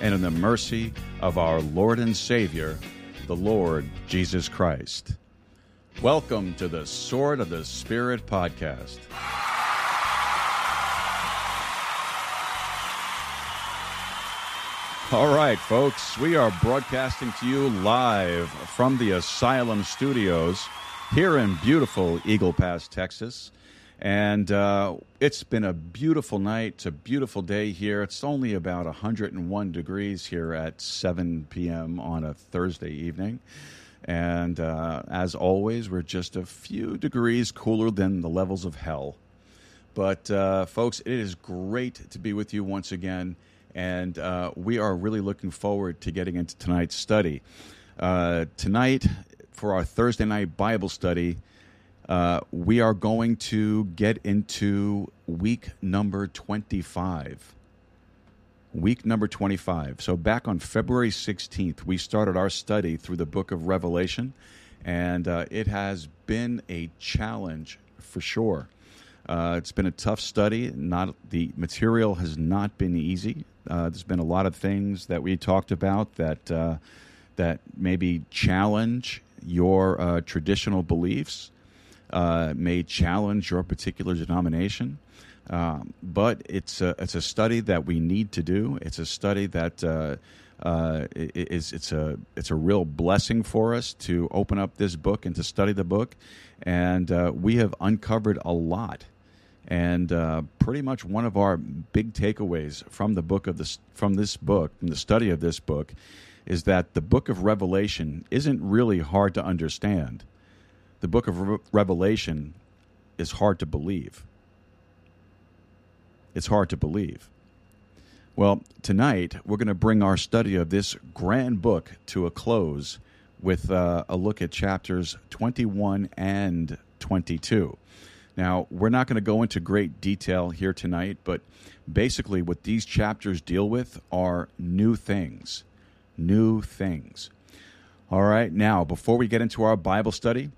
and in the mercy of our Lord and Savior, the Lord Jesus Christ. Welcome to the Sword of the Spirit podcast. All right, folks, we are broadcasting to you live from the Asylum Studios here in beautiful Eagle Pass, Texas. And uh, it's been a beautiful night. It's a beautiful day here. It's only about 101 degrees here at 7 p.m. on a Thursday evening. And uh, as always, we're just a few degrees cooler than the levels of hell. But, uh, folks, it is great to be with you once again. And uh, we are really looking forward to getting into tonight's study. Uh, tonight, for our Thursday night Bible study, uh, we are going to get into week number 25. Week number 25. So, back on February 16th, we started our study through the book of Revelation, and uh, it has been a challenge for sure. Uh, it's been a tough study. Not the material has not been easy. Uh, there's been a lot of things that we talked about that uh, that maybe challenge your traditional beliefs uh, may challenge your particular denomination. Um, but it's a, it's a study that we need to do. It's a study that uh, uh, is it's a it's a real blessing for us to open up this book and to study the book, and uh, we have uncovered a lot. And uh, pretty much one of our big takeaways from the book of this from this book from the study of this book is that the book of Revelation isn't really hard to understand the book of Re- Revelation is hard to believe. It's hard to believe. Well, tonight we're going to bring our study of this grand book to a close with uh, a look at chapters 21 and 22. Now, we're not going to go into great detail here tonight, but basically, what these chapters deal with are new things. New things. All right, now, before we get into our Bible study,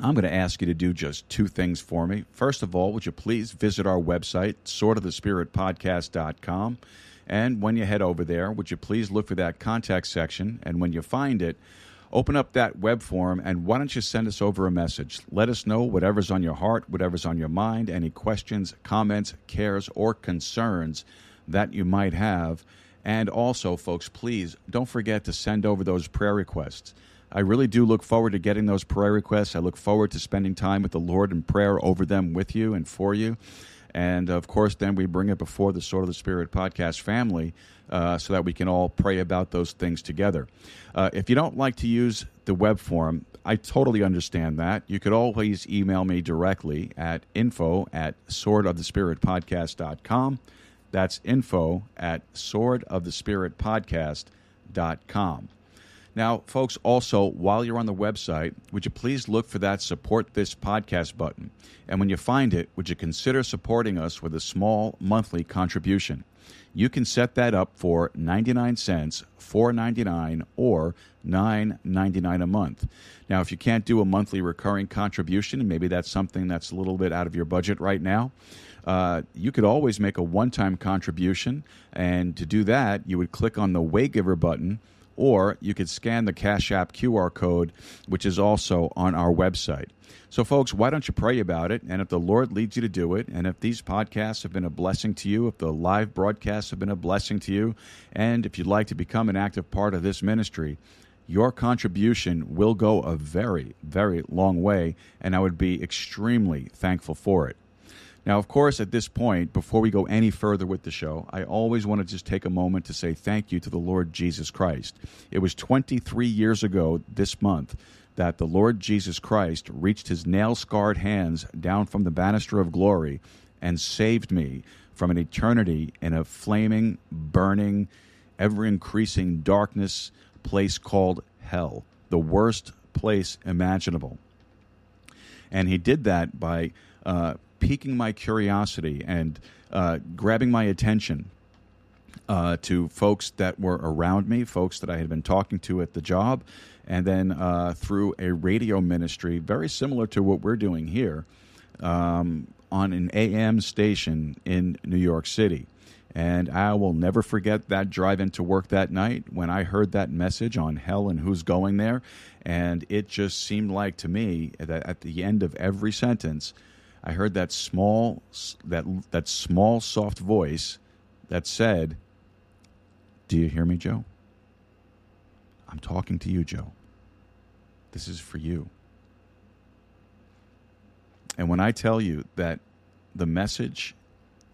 I'm going to ask you to do just two things for me. First of all, would you please visit our website, swordofthespiritpodcast.com? And when you head over there, would you please look for that contact section? And when you find it, open up that web form and why don't you send us over a message? Let us know whatever's on your heart, whatever's on your mind, any questions, comments, cares, or concerns that you might have. And also, folks, please don't forget to send over those prayer requests. I really do look forward to getting those prayer requests. I look forward to spending time with the Lord in prayer over them with you and for you. And of course, then we bring it before the Sword of the Spirit podcast family uh, so that we can all pray about those things together. Uh, if you don't like to use the web form, I totally understand that. You could always email me directly at info at swordofthespiritpodcast.com. That's info at swordofthespiritpodcast.com. Now, folks, also, while you're on the website, would you please look for that support this podcast button? And when you find it, would you consider supporting us with a small monthly contribution? You can set that up for 99 cents, 4.99 or 9.99 a month. Now, if you can't do a monthly recurring contribution, and maybe that's something that's a little bit out of your budget right now, uh, you could always make a one time contribution. And to do that, you would click on the Waygiver button or you could scan the Cash App QR code, which is also on our website. So, folks, why don't you pray about it? And if the Lord leads you to do it, and if these podcasts have been a blessing to you, if the live broadcasts have been a blessing to you, and if you'd like to become an active part of this ministry, your contribution will go a very, very long way, and I would be extremely thankful for it. Now, of course, at this point, before we go any further with the show, I always want to just take a moment to say thank you to the Lord Jesus Christ. It was 23 years ago this month that the Lord Jesus Christ reached his nail scarred hands down from the banister of glory and saved me from an eternity in a flaming, burning, ever increasing darkness place called hell, the worst place imaginable. And he did that by uh, piquing my curiosity and uh, grabbing my attention uh, to folks that were around me, folks that I had been talking to at the job, and then uh, through a radio ministry very similar to what we're doing here um, on an AM station in New York City. And I will never forget that drive into work that night when I heard that message on hell and who's going there. And it just seemed like to me that at the end of every sentence, I heard that small, that, that small, soft voice that said, Do you hear me, Joe? I'm talking to you, Joe. This is for you. And when I tell you that the message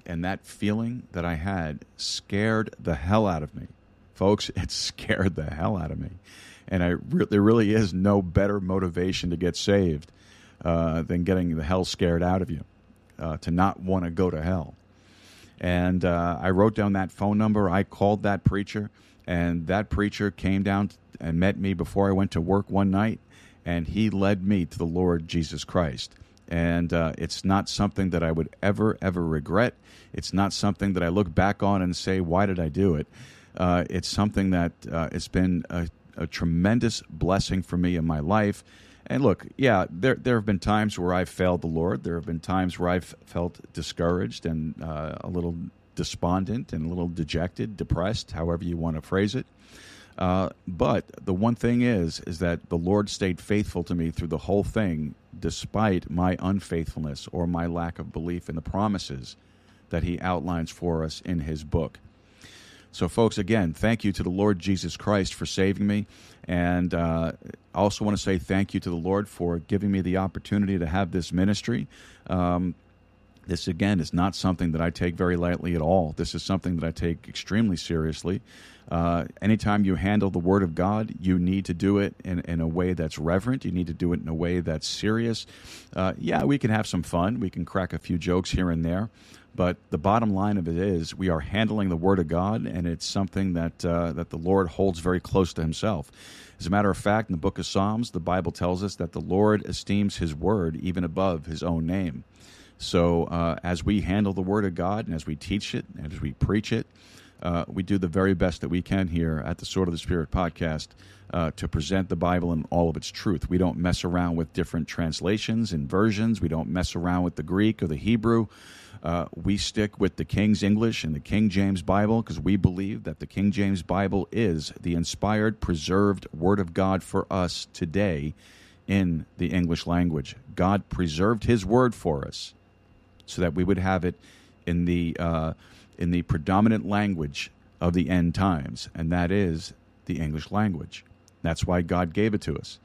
and that feeling that I had scared the hell out of me, folks, it scared the hell out of me. And I re- there really is no better motivation to get saved uh, than getting the hell scared out of you, uh, to not want to go to hell. And uh, I wrote down that phone number. I called that preacher, and that preacher came down and met me before I went to work one night, and he led me to the Lord Jesus Christ. And uh, it's not something that I would ever, ever regret. It's not something that I look back on and say, why did I do it? Uh, it's something that it's been a, a, tremendous blessing for me in my life. And look, yeah, there there have been times where I've failed the Lord. There have been times where I've felt discouraged and uh, a little despondent and a little dejected, depressed, however you want to phrase it. Uh, but the one thing is, is that the Lord stayed faithful to me through the whole thing, despite my unfaithfulness or my lack of belief in the promises that He outlines for us in His book. So, folks, again, thank you to the Lord Jesus Christ for saving me. And uh, I also want to say thank you to the Lord for giving me the opportunity to have this ministry. Um, this, again, is not something that I take very lightly at all. This is something that I take extremely seriously. Uh, anytime you handle the Word of God, you need to do it in, in a way that's reverent. You need to do it in a way that's serious. Uh, yeah, we can have some fun. We can crack a few jokes here and there. But the bottom line of it is, we are handling the Word of God, and it's something that uh, that the Lord holds very close to Himself. As a matter of fact, in the Book of Psalms, the Bible tells us that the Lord esteems His Word even above His own name. So, uh, as we handle the Word of God, and as we teach it, and as we preach it, uh, we do the very best that we can here at the Sword of the Spirit podcast uh, to present the Bible in all of its truth. We don't mess around with different translations and versions. We don't mess around with the Greek or the Hebrew. Uh, we stick with the King's English and the King James Bible because we believe that the King James Bible is the inspired, preserved Word of God for us today in the English language. God preserved His Word for us so that we would have it in the uh, in the predominant language of the end times, and that is the English language. That's why God gave it to us.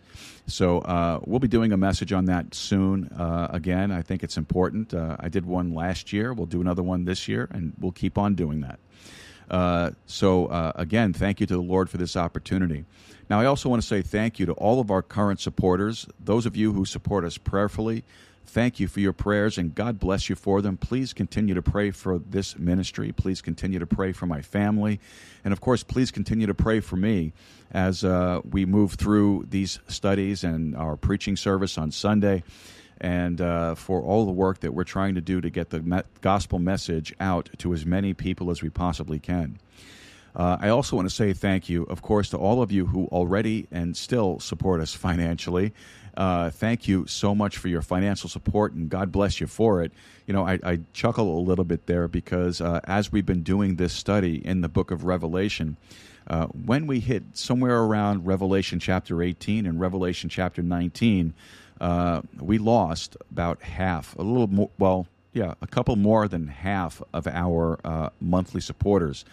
So uh, we'll be doing a message on that soon. Uh, again, I think it's important. Uh, I did one last year. We'll do another one this year, and we'll keep on doing that. Uh, so uh, again, thank you to the Lord for this opportunity. Now, I also want to say thank you to all of our current supporters, those of you who support us prayerfully. Thank you for your prayers and God bless you for them. Please continue to pray for this ministry. Please continue to pray for my family. And of course, please continue to pray for me as uh, we move through these studies and our preaching service on Sunday and uh, for all the work that we're trying to do to get the gospel message out to as many people as we possibly can. Uh, I also want to say thank you, of course, to all of you who already and still support us financially. Uh, thank you so much for your financial support, and God bless you for it. You know, I, I chuckle a little bit there because uh, as we've been doing this study in the book of Revelation, uh, when we hit somewhere around Revelation chapter 18 and Revelation chapter 19, uh, we lost about half, a little more, well, yeah, a couple more than half of our uh, monthly supporters.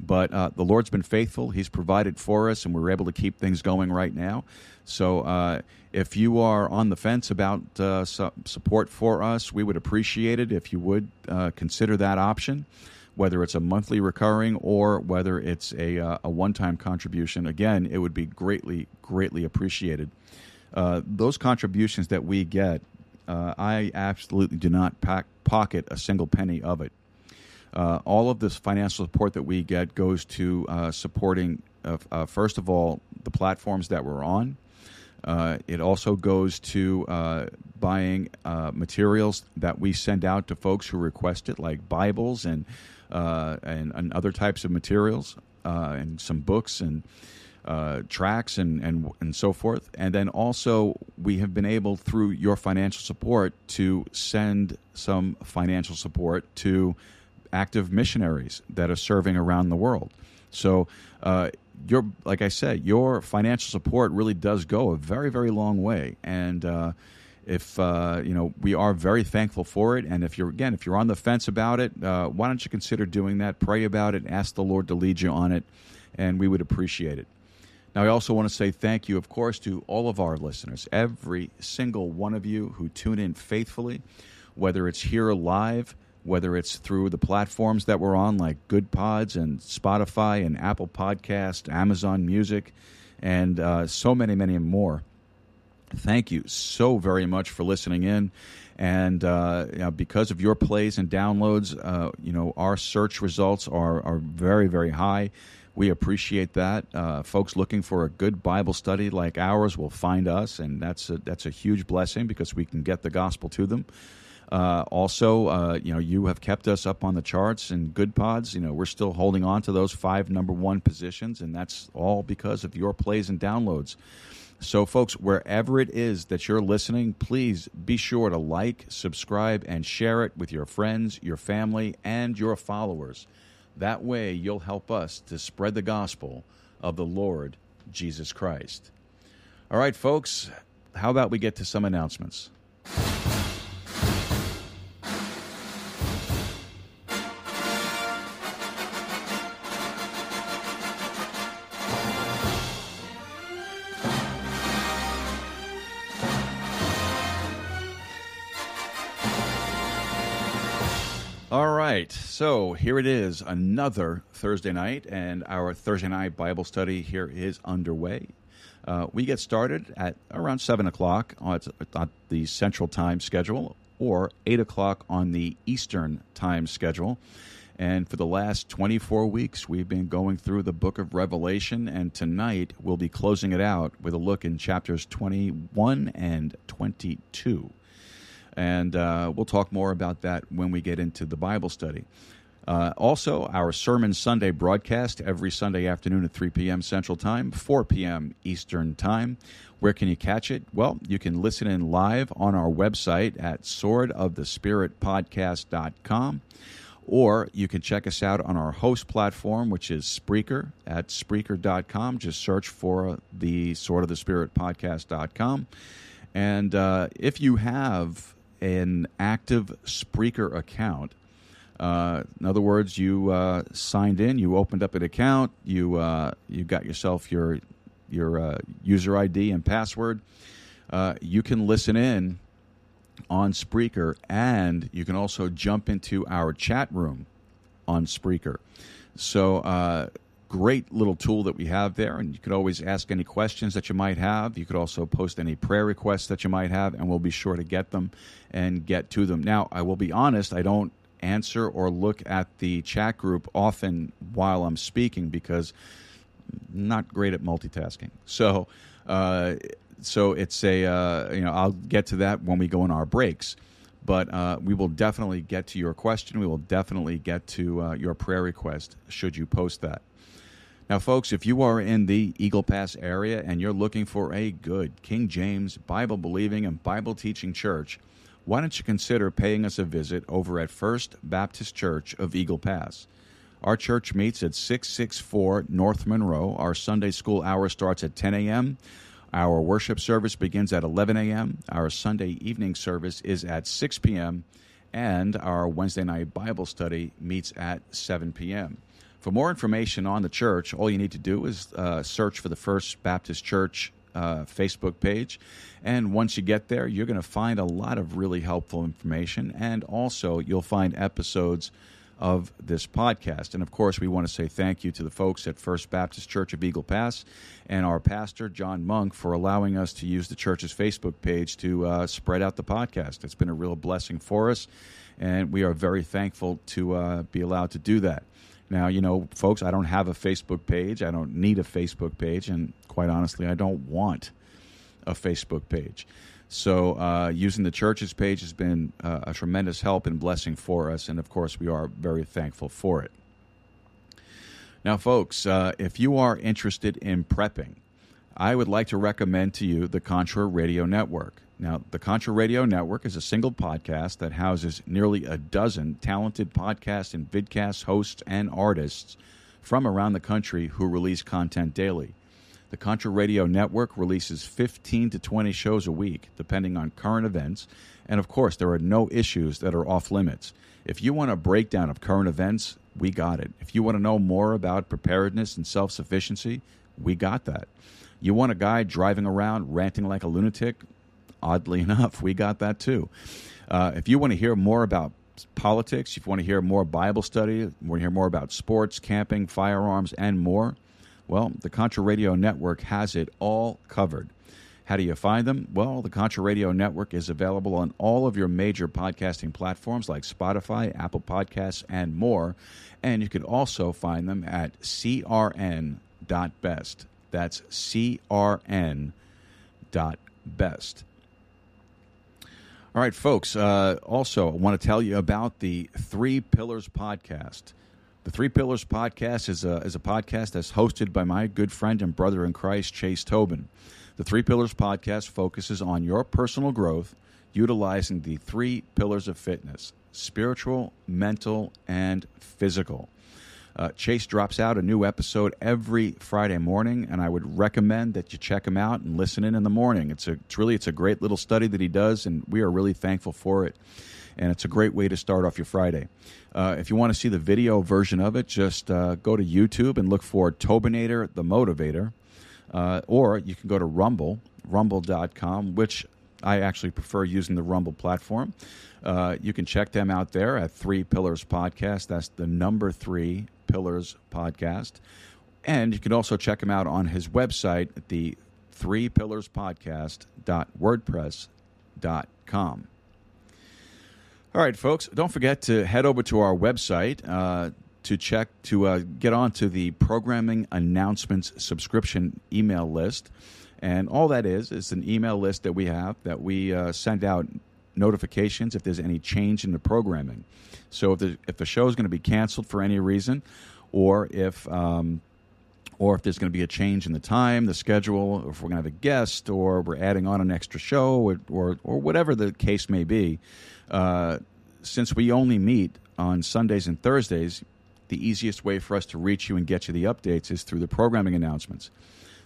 But uh, the Lord's been faithful. He's provided for us, and we're able to keep things going right now. So uh, if you are on the fence about uh, su- support for us, we would appreciate it if you would uh, consider that option, whether it's a monthly recurring or whether it's a, uh, a one time contribution. Again, it would be greatly, greatly appreciated. Uh, those contributions that we get, I absolutely do not pack, pocket a single penny of it. Uh, all of this financial support that we get goes to uh, supporting, uh, uh first of all, the platforms that we're on. Uh, it also goes to uh, buying materials that we send out to folks who request it, like Bibles and and, and, other types of materials, and some books and uh, tracks and, and and so forth. And then also we have been able through your financial support to send some financial support to active missionaries that are serving around the world. So, uh, your like I said, your financial support really does go a very very long way, and uh, if uh, you know we are very thankful for it. And if you're again if you're on the fence about it, uh, why don't you consider doing that? Pray about it, ask the Lord to lead you on it, and we would appreciate it. Now, I also want to say thank you, of course, to all of our listeners, every single one of you who tune in faithfully, whether it's here live whether it's through the platforms that we're on, like Goodpods and Spotify and Apple Podcast, Amazon Music, and uh, so many, many more. Thank you so very much for listening in. And uh, you know, because of your plays and downloads, uh, you know our search results are are very, very high. We appreciate that. Uh, folks looking for a good Bible study like ours will find us, and that's a, that's a huge blessing because we can get the gospel to them. Uh, also, uh, you know, you have kept us up on the charts and Goodpods. You know, we're still holding on to those five number one positions, and that's all because of your plays and downloads. So, folks, wherever it is that you're listening, please be sure to like, subscribe, and share it with your friends, your family, and your followers. That way, you'll help us to spread the gospel of the Lord Jesus Christ. All right, folks, how about we get to some announcements? Right. So here it is, another Thursday night, and our Thursday night Bible study here is underway. Uh, we get started at around 7 o'clock on, on the Central Time schedule or 8 o'clock on the Eastern Time schedule. And for the last 24 weeks, we've been going through the book of Revelation, and tonight we'll be closing it out with a look in chapters 21 and 22. And uh, we'll talk more about that when we get into the Bible study. Uh, also, our Sermon Sunday broadcast every Sunday afternoon at 3 p.m. Central Time, 4 p.m. Eastern Time. Where can you catch it? Well, you can listen in live on our website at swordofthespiritpodcast.com, or you can check us out on our host platform, which is Spreaker at Spreaker.com. Just search for the Sword of the Spirit podcast.com. And uh, if you have an active Spreaker account. Uh, in other words, you uh, signed in, you opened up an account, you uh, you got yourself your your uh, user ID and password. Uh, you can listen in on Spreaker, and you can also jump into our chat room on Spreaker. So uh, great little tool that we have there, and you could always ask any questions that you might have. You could also post any prayer requests that you might have, and we'll be sure to get them and get to them. Now, I will be honest, I don't answer or look at the chat group often while I'm speaking because I'm not great at multitasking. So, uh, so it's a uh, you know I'll get to that when we go in our breaks. But uh, we will definitely get to your question. We will definitely get to uh, your prayer request should you post that. Now, folks, if you are in the Eagle Pass area and you're looking for a good King James Bible believing and Bible teaching church, why don't you consider paying us a visit over at First Baptist Church of Eagle Pass? Our church meets at 664 North Monroe. Our Sunday school hour starts at 10 a.m. Our worship service begins at 11 a.m. Our Sunday evening service is at 6 p.m. And our Wednesday night Bible study meets at 7 p.m. For more information on the church, all you need to do is uh, search for the First Baptist Church uh, Facebook page. And once you get there, you're going to find a lot of really helpful information. And also, you'll find episodes of this podcast. And of course, we want to say thank you to the folks at First Baptist Church of Eagle Pass and our pastor, John Monk, for allowing us to use the church's Facebook page to uh, spread out the podcast. It's been a real blessing for us, and we are very thankful to uh, be allowed to do that. Now, you know, folks, I don't have a Facebook page. I don't need a Facebook page. And quite honestly, I don't want a Facebook page. So, uh, using the church's page has been uh, a tremendous help and blessing for us. And of course, we are very thankful for it. Now, folks, uh, if you are interested in prepping, I would like to recommend to you the Contra Radio Network. Now, the Contra Radio Network is a single podcast that houses nearly a dozen talented podcast and vidcast hosts and artists from around the country who release content daily. The Contra Radio Network releases 15 to 20 shows a week, depending on current events, and of course, there are no issues that are off limits. If you want a breakdown of current events, we got it. If you want to know more about preparedness and self sufficiency, we got that. You want a guy driving around ranting like a lunatic? Oddly enough, we got that too. Uh, if you want to hear more about politics, if you want to hear more Bible study, want to hear more about sports, camping, firearms, and more, well, the Contra Radio Network has it all covered. How do you find them? Well, the Contra Radio Network is available on all of your major podcasting platforms like Spotify, Apple Podcasts, and more. And you can also find them at crn.best. That's crn.best. All right, folks. Uh, also, I want to tell you about the Three Pillars podcast. The Three Pillars podcast is a, is a podcast that's hosted by my good friend and brother in Christ, Chase Tobin. The Three Pillars podcast focuses on your personal growth utilizing the three pillars of fitness spiritual, mental, and physical. Uh, Chase drops out a new episode every Friday morning, and I would recommend that you check him out and listen in in the morning. It's a it's really it's a great little study that he does, and we are really thankful for it. And it's a great way to start off your Friday. Uh, if you want to see the video version of it, just uh, go to YouTube and look for Tobinator the Motivator, uh, or you can go to Rumble, rumble.com, which I actually prefer using the Rumble platform. Uh, you can check them out there at Three Pillars Podcast. That's the number three Pillars Podcast. And you can also check him out on his website at the Three Pillars Podcast.wordpress.com. All right, folks, don't forget to head over to our website uh, to check to uh, get onto the programming announcements subscription email list. And all that is is an email list that we have that we uh, send out notifications if there's any change in the programming. So if the if the show is going to be canceled for any reason, or if um, or if there's going to be a change in the time, the schedule, if we're going to have a guest, or we're adding on an extra show, or or, or whatever the case may be, uh, since we only meet on Sundays and Thursdays, the easiest way for us to reach you and get you the updates is through the programming announcements.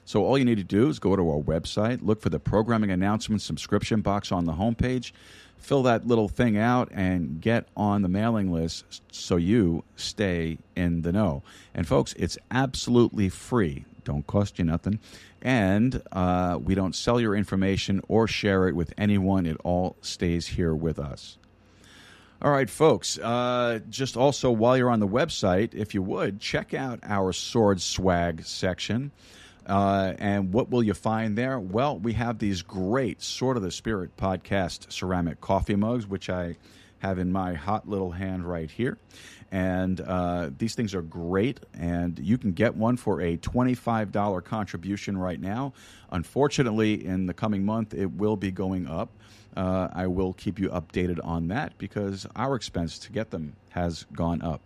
So all you need to do is go to our website, look for the programming announcements subscription box on the homepage, fill that little thing out, and get on the mailing list so you stay in the know. And folks, it's absolutely free. Don't cost you nothing. And uh, we don't sell your information or share it with anyone. It all stays here with us. All right, folks. Uh, just also while you're on the website, if you would, check out our sword swag section. Uh, and what will you find there? Well, we have these great Sword of the Spirit podcast ceramic coffee mugs, which I have in my hot little hand right here. And uh, these things are great, and you can get one for a $25 contribution right now. Unfortunately, in the coming month, it will be going up. Uh, I will keep you updated on that because our expense to get them has gone up.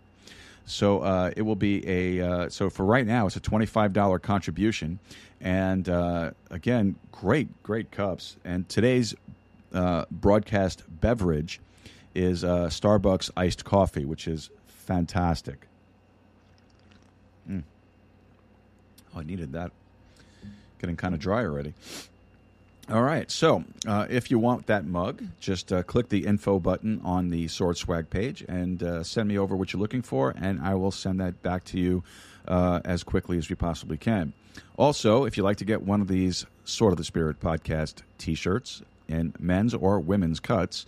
So uh, it will be a uh, so for right now it's a twenty five dollar contribution, and uh, again, great great cups. And today's uh, broadcast beverage is uh, Starbucks iced coffee, which is fantastic. Mm. Oh, I needed that. Getting kind of dry already. All right. So, uh, if you want that mug, just uh, click the info button on the Sword Swag page and uh, send me over what you're looking for, and I will send that back to you uh, as quickly as we possibly can. Also, if you'd like to get one of these Sword of the Spirit podcast t shirts in men's or women's cuts,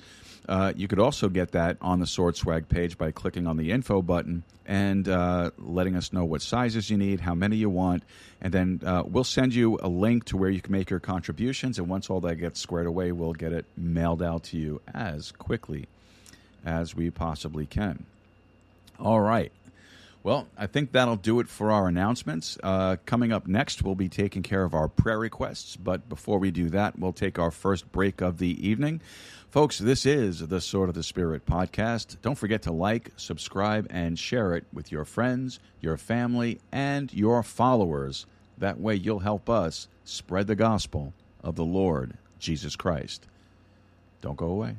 uh, you could also get that on the Sword Swag page by clicking on the info button and uh, letting us know what sizes you need, how many you want, and then uh, we'll send you a link to where you can make your contributions. And once all that gets squared away, we'll get it mailed out to you as quickly as we possibly can. All right. Well, I think that'll do it for our announcements. Uh, coming up next, we'll be taking care of our prayer requests. But before we do that, we'll take our first break of the evening. Folks, this is the Sword of the Spirit podcast. Don't forget to like, subscribe, and share it with your friends, your family, and your followers. That way, you'll help us spread the gospel of the Lord Jesus Christ. Don't go away.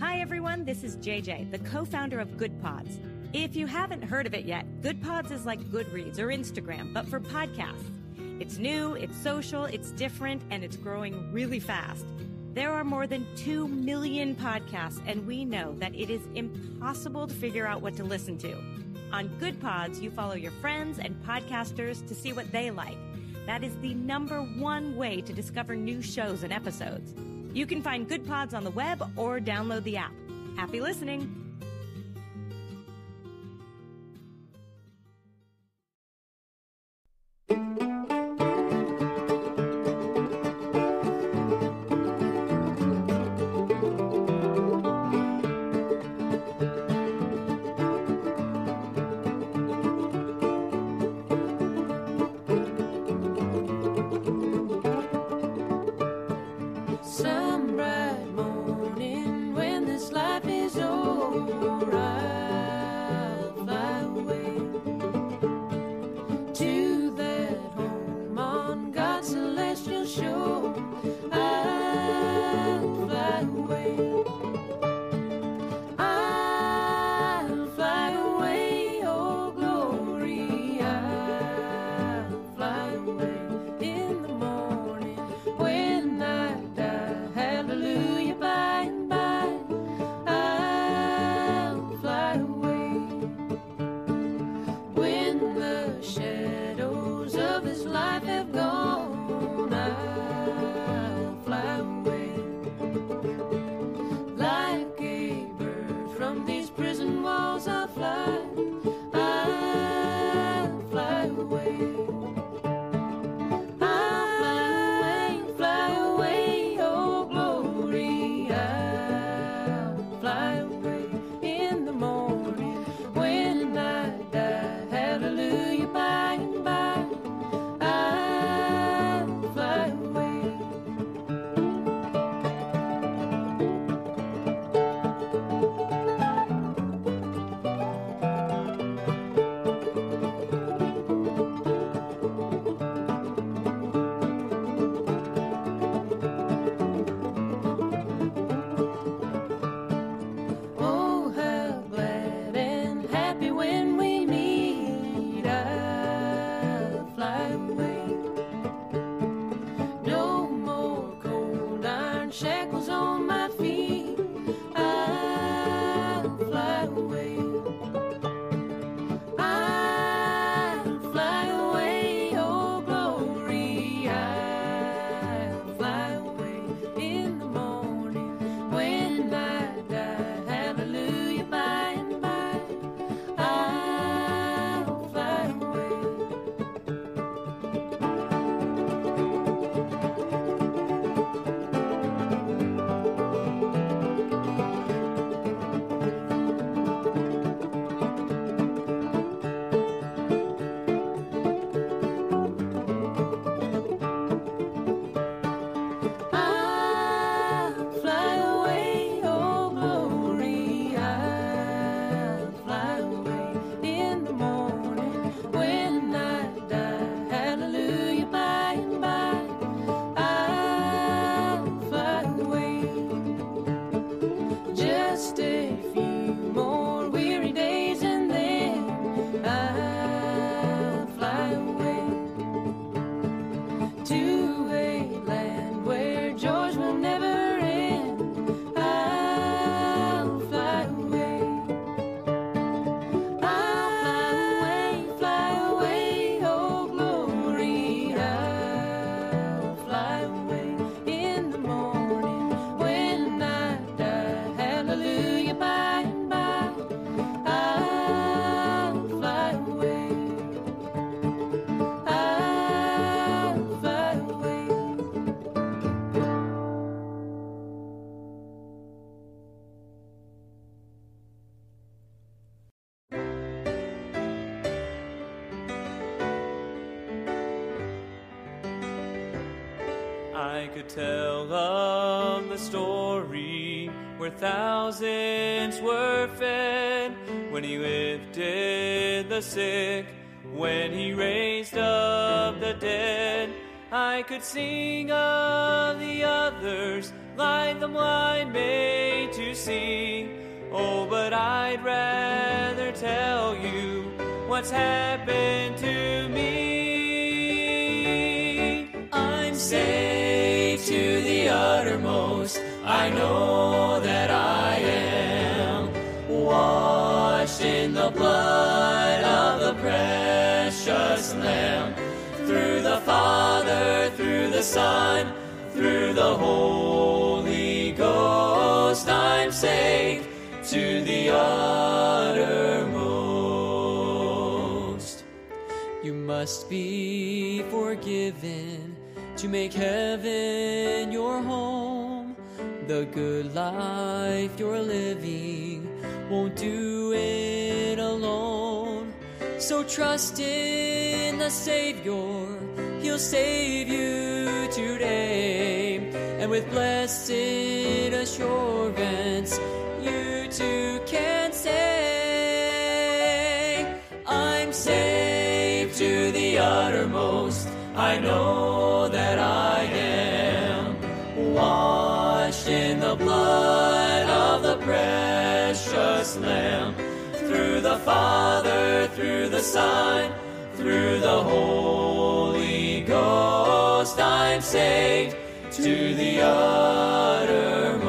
Hi, everyone. This is JJ, the co founder of Goodpods. If you haven't heard of it yet, Goodpods is like Goodreads or Instagram, but for podcasts. It's new, it's social, it's different, and it's growing really fast. There are more than 2 million podcasts, and we know that it is impossible to figure out what to listen to. On Goodpods, you follow your friends and podcasters to see what they like. That is the number one way to discover new shows and episodes. You can find Goodpods on the web or download the app. Happy listening! I could tell of the story where thousands were fed when he lifted the sick, when he raised up the dead. I could sing of the others, like the blind made to see. Oh, but I'd rather tell you what's happened to me. Uttermost. I know that I am washed in the blood of the precious Lamb. Through the Father, through the Son, through the Holy Ghost, I'm saved to the uttermost. You must be forgiven to make heaven your home. The good life you're living won't do it alone. So trust in the Savior, He'll save you today. And with blessed assurance, you too can say, I'm saved to the uttermost. I know that I am washed in the blood of the precious Lamb. Through the Father, through the Son, through the Holy Ghost, I'm saved to the uttermost.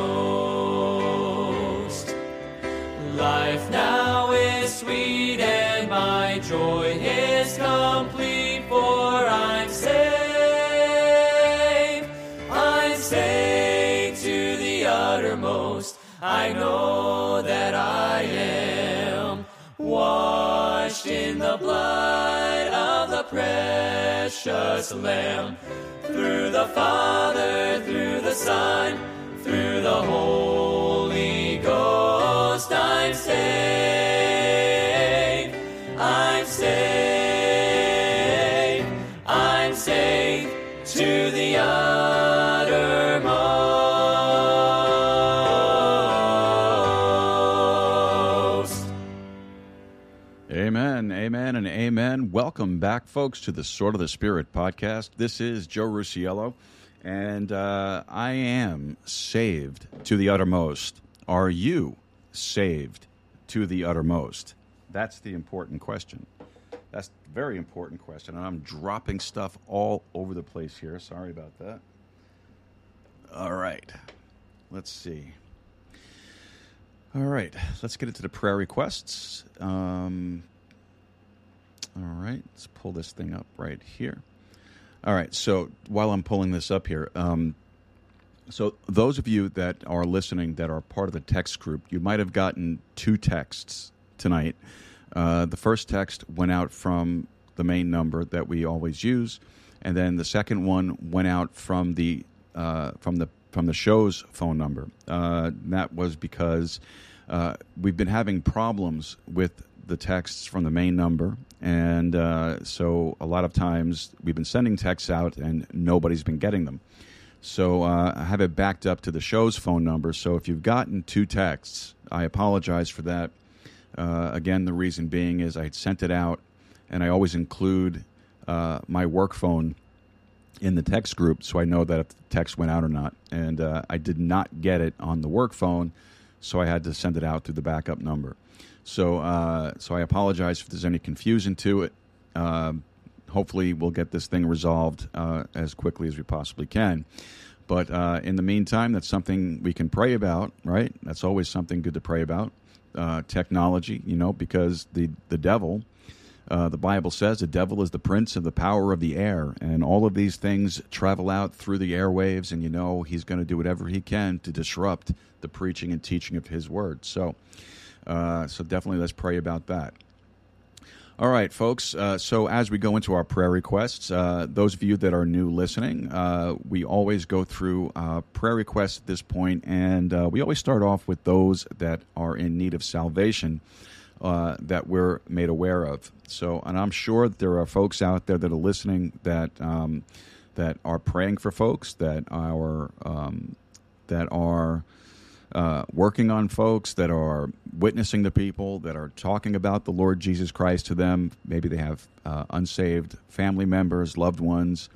I know that I am washed in the blood of the precious Lamb. Through the Father, through the Son, through the Holy Ghost, I'm saved. Amen, and amen. Welcome back, folks, to the Sword of the Spirit podcast. This is Joe Rusiello, and uh, I am saved to the uttermost. Are you saved to the uttermost? That's the important question. That's a very important question, and I'm dropping stuff all over the place here. Sorry about that. All right, let's see. All right, let's get into the prayer requests. Um, all right, let's pull this thing up right here. All right, so while I'm pulling this up here, um, so those of you that are listening that are part of the text group, you might have gotten two texts tonight. Uh, the first text went out from the main number that we always use, and then the second one went out from the uh, from the from the show's phone number. Uh, that was because uh, we've been having problems with the texts from the main number, and uh, so a lot of times we've been sending texts out and nobody's been getting them. So uh, I have it backed up to the show's phone number. So if you've gotten two texts, I apologize for that. Uh, again, the reason being is I had sent it out, and I always include uh, my work phone in the text group so I know that if the text went out or not. And uh, I did not get it on the work phone, so I had to send it out through the backup number. So, uh, so I apologize if there's any confusion to it. Um hopefully, we'll get this thing resolved uh, as quickly as we possibly can. But uh, in the meantime, that's something we can pray about, right? That's always something good to pray about. Uh, technology, you know, because the the devil Uh, the Bible says the devil is the prince of the power of the air, and all of these things travel out through the airwaves, and you know he's going to do whatever he can to disrupt the preaching and teaching of his word. So, uh, so definitely let's pray about that. All right, folks. Uh, so as we go into our prayer requests, uh, those of you that are new listening, uh, we always go through prayer requests at this point, and uh, we always start off with those that are in need of salvation uh, that we're made aware of. So, and I'm sure that there are folks out there that are listening that um, that are praying for folks that are um, that are uh, working on folks that are witnessing to people that are talking about the Lord Jesus Christ to them. Maybe they have uh, unsaved family members, loved ones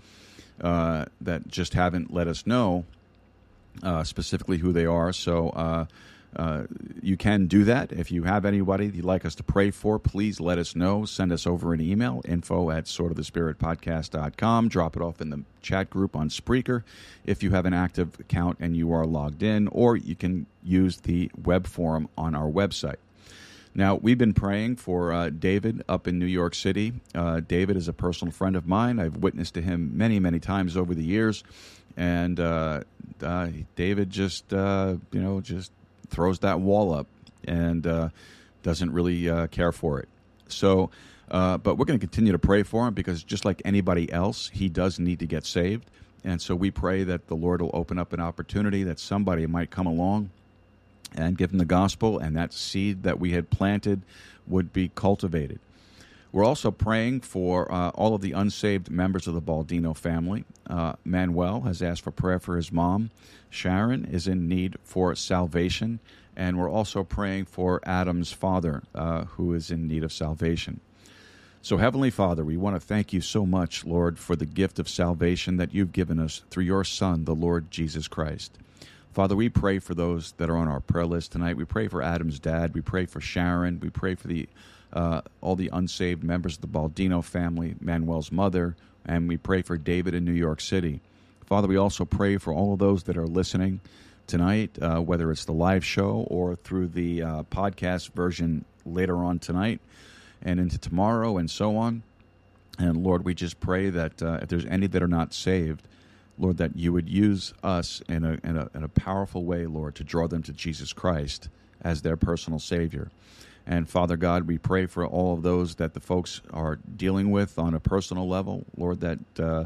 uh, that just haven't let us know uh, specifically who they are. So uh, you can do that. If you have anybody you'd like us to pray for, please let us know. Send us over an email, info at swordofthespiritpodcast.com. Drop it off in the chat group on Spreaker if you have an active account and you are logged in, or you can use the web forum on our website. Now, we've been praying for uh, David up in New York City. Uh, David is a personal friend of mine. I've witnessed to him many, many times over the years. And uh, uh David just, you know, just throws that wall up and uh, doesn't really uh, care for it. So, uh, but we're going to continue to pray for him because just like anybody else, he does need to get saved. And so we pray that the Lord will open up an opportunity that somebody might come along and give him the gospel, and that seed that we had planted would be cultivated. We're also praying for uh, all of the unsaved members of the Baldino family. Uh, Manuel has asked for prayer for his mom. Sharon is in need for salvation. And we're also praying for Adam's father, uh, who is in need of salvation. So, Heavenly Father, we want to thank you so much, Lord, for the gift of salvation that you've given us through your Son, the Lord Jesus Christ. Father, we pray for those that are on our prayer list tonight. We pray for Adam's dad. We pray for Sharon. We pray for the uh, all the unsaved members of the Baldino family, Manuel's mother, and we pray for David in New York City. Father, we also pray for all of those that are listening tonight, uh, whether it's the live show or through the uh, podcast version later on tonight and into tomorrow and so on. And Lord, we just pray that uh, if there's any that are not saved, Lord, that you would use us in a, in a, in a powerful way, Lord, to draw them to Jesus Christ as their personal Savior. And Father God, we pray for all of those that the folks are dealing with on a personal level, Lord, that uh,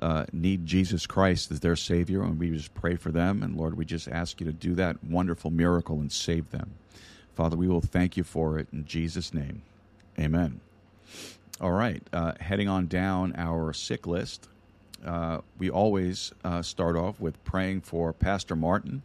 uh, need Jesus Christ as their Savior. And we just pray for them. And Lord, we just ask you to do that wonderful miracle and save them. Father, we will thank you for it in Jesus' name. Amen. All right, uh, heading on down our sick list, uh, we always uh, start off with praying for Pastor Martin.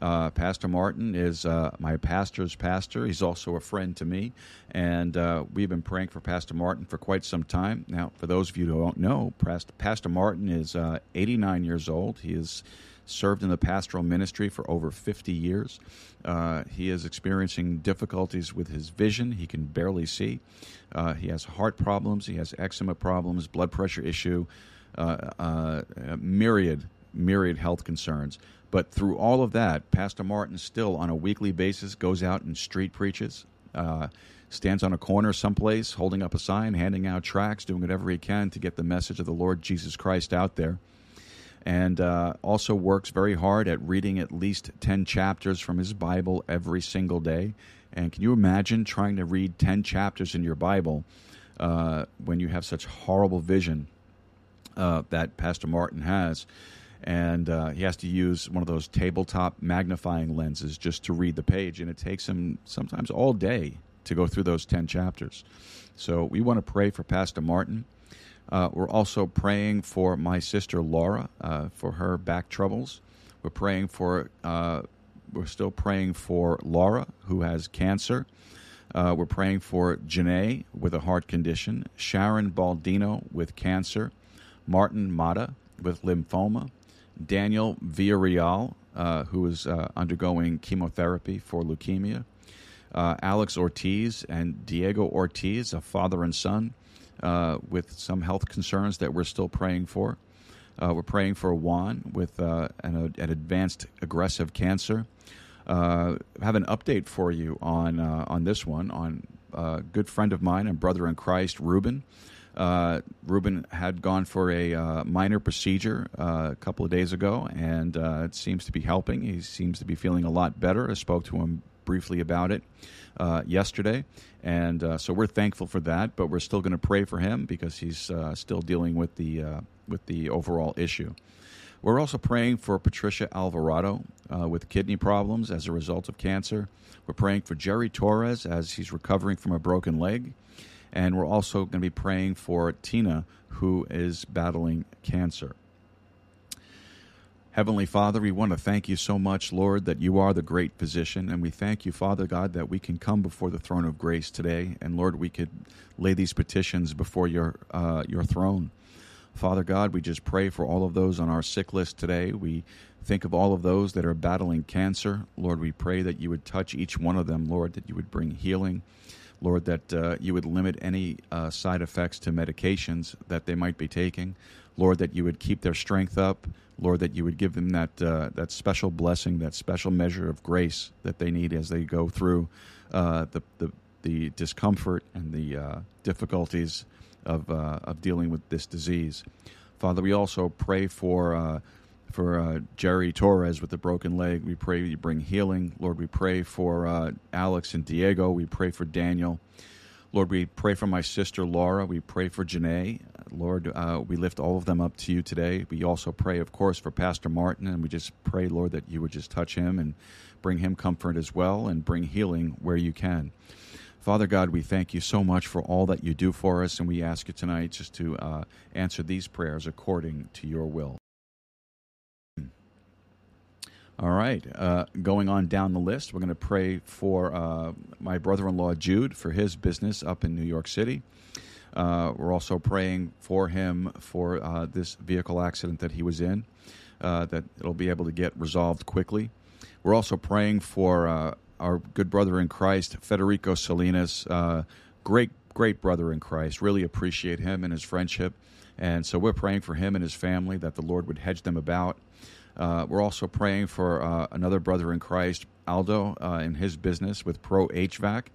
Uh, pastor Martin is uh, my pastor's pastor. He's also a friend to me, and uh, we've been praying for Pastor Martin for quite some time. Now, for those of you who don't know, Pastor Martin is uh, 89 years old. He has served in the pastoral ministry for over 50 years. Uh, he is experiencing difficulties with his vision. He can barely see. Uh, he has heart problems. He has eczema problems, blood pressure issue, myriad myriad health concerns. But through all of that, Pastor Martin still, on a weekly basis, goes out and street preaches, uh, stands on a corner someplace, holding up a sign, handing out tracts, doing whatever he can to get the message of the Lord Jesus Christ out there. And uh, also works very hard at reading at least 10 chapters from his Bible every single day. And can you imagine trying to read 10 chapters in your Bible uh, when you have such horrible vision uh, that Pastor Martin has? And uh, he has to use one of those tabletop magnifying lenses just to read the page, and it takes him sometimes all day to go through those 10 chapters. So we want to pray for Pastor Martin. Uh, we're also praying for my sister Laura uh, for her back troubles. We're praying for, uh, we're still praying for Laura who has cancer. Uh, we're praying for Janae with a heart condition, Sharon Baldino with cancer, Martin Mata with lymphoma, Daniel Villarreal, uh, who is uh, undergoing chemotherapy for leukemia, uh, Alex Ortiz and Diego Ortiz, a father and son, uh, with some health concerns that we're still praying for. Uh, we're praying for Juan with uh, an, an, advanced aggressive cancer. have an update for you on on this one on a good friend of mine and brother in Christ, Reuben. Uh, Reuben had gone for a uh, minor procedure uh, a couple of days ago, and uh, it seems to be helping. He seems to be feeling a lot better. I spoke to him briefly about it uh, yesterday, and uh, so we're thankful for that. But we're still going to pray for him because he's still dealing with the with the overall issue. We're also praying for Patricia Alvarado uh, with kidney problems as a result of cancer. We're praying for Jerry Torres as he's recovering from a broken leg. And we're also going to be praying for Tina, who is battling cancer. Heavenly Father, we want to thank you so much, Lord, that you are the great physician. And we thank you, Father God, that we can come before the throne of grace today. And Lord, we could lay these petitions before your, uh, your throne. Father God, we just pray for all of those on our sick list today. We think of all of those that are battling cancer. Lord, we pray that you would touch each one of them, Lord, that you would bring healing. Lord, that uh, you would limit any uh, side effects to medications that they might be taking. Lord, that you would keep their strength up. Lord, that you would give them that uh, that special blessing, that special measure of grace that they need as they go through uh, the, the the discomfort and the uh, difficulties of uh, of dealing with this disease. Father, we also pray for for uh, Jerry Torres with the broken leg. We pray you bring healing. Lord, we pray for uh, Alex and Diego. We pray for Daniel. Lord, we pray for my sister Laura. We pray for Janae. Lord, uh, we lift all of them up to you today. We also pray, of course, for Pastor Martin, and we just pray, Lord, that you would just touch him and bring him comfort as well and bring healing where you can. Father God, we thank you so much for all that you do for us, and we ask you tonight just to uh, answer these prayers according to your will. All right, uh, going on down the list, we're going to pray for uh, my brother in law Jude for his business up in New York City. Uh, we're also praying for him for uh, this vehicle accident that he was in, uh, that it'll be able to get resolved quickly. We're also praying for uh, our good brother in Christ, Federico Salinas. Great, great brother in Christ. Really appreciate him and his friendship. And so we're praying for him and his family that the Lord would hedge them about. Uh, we're also praying for uh, another brother in Christ, Aldo, uh, in his business with Pro HVAC.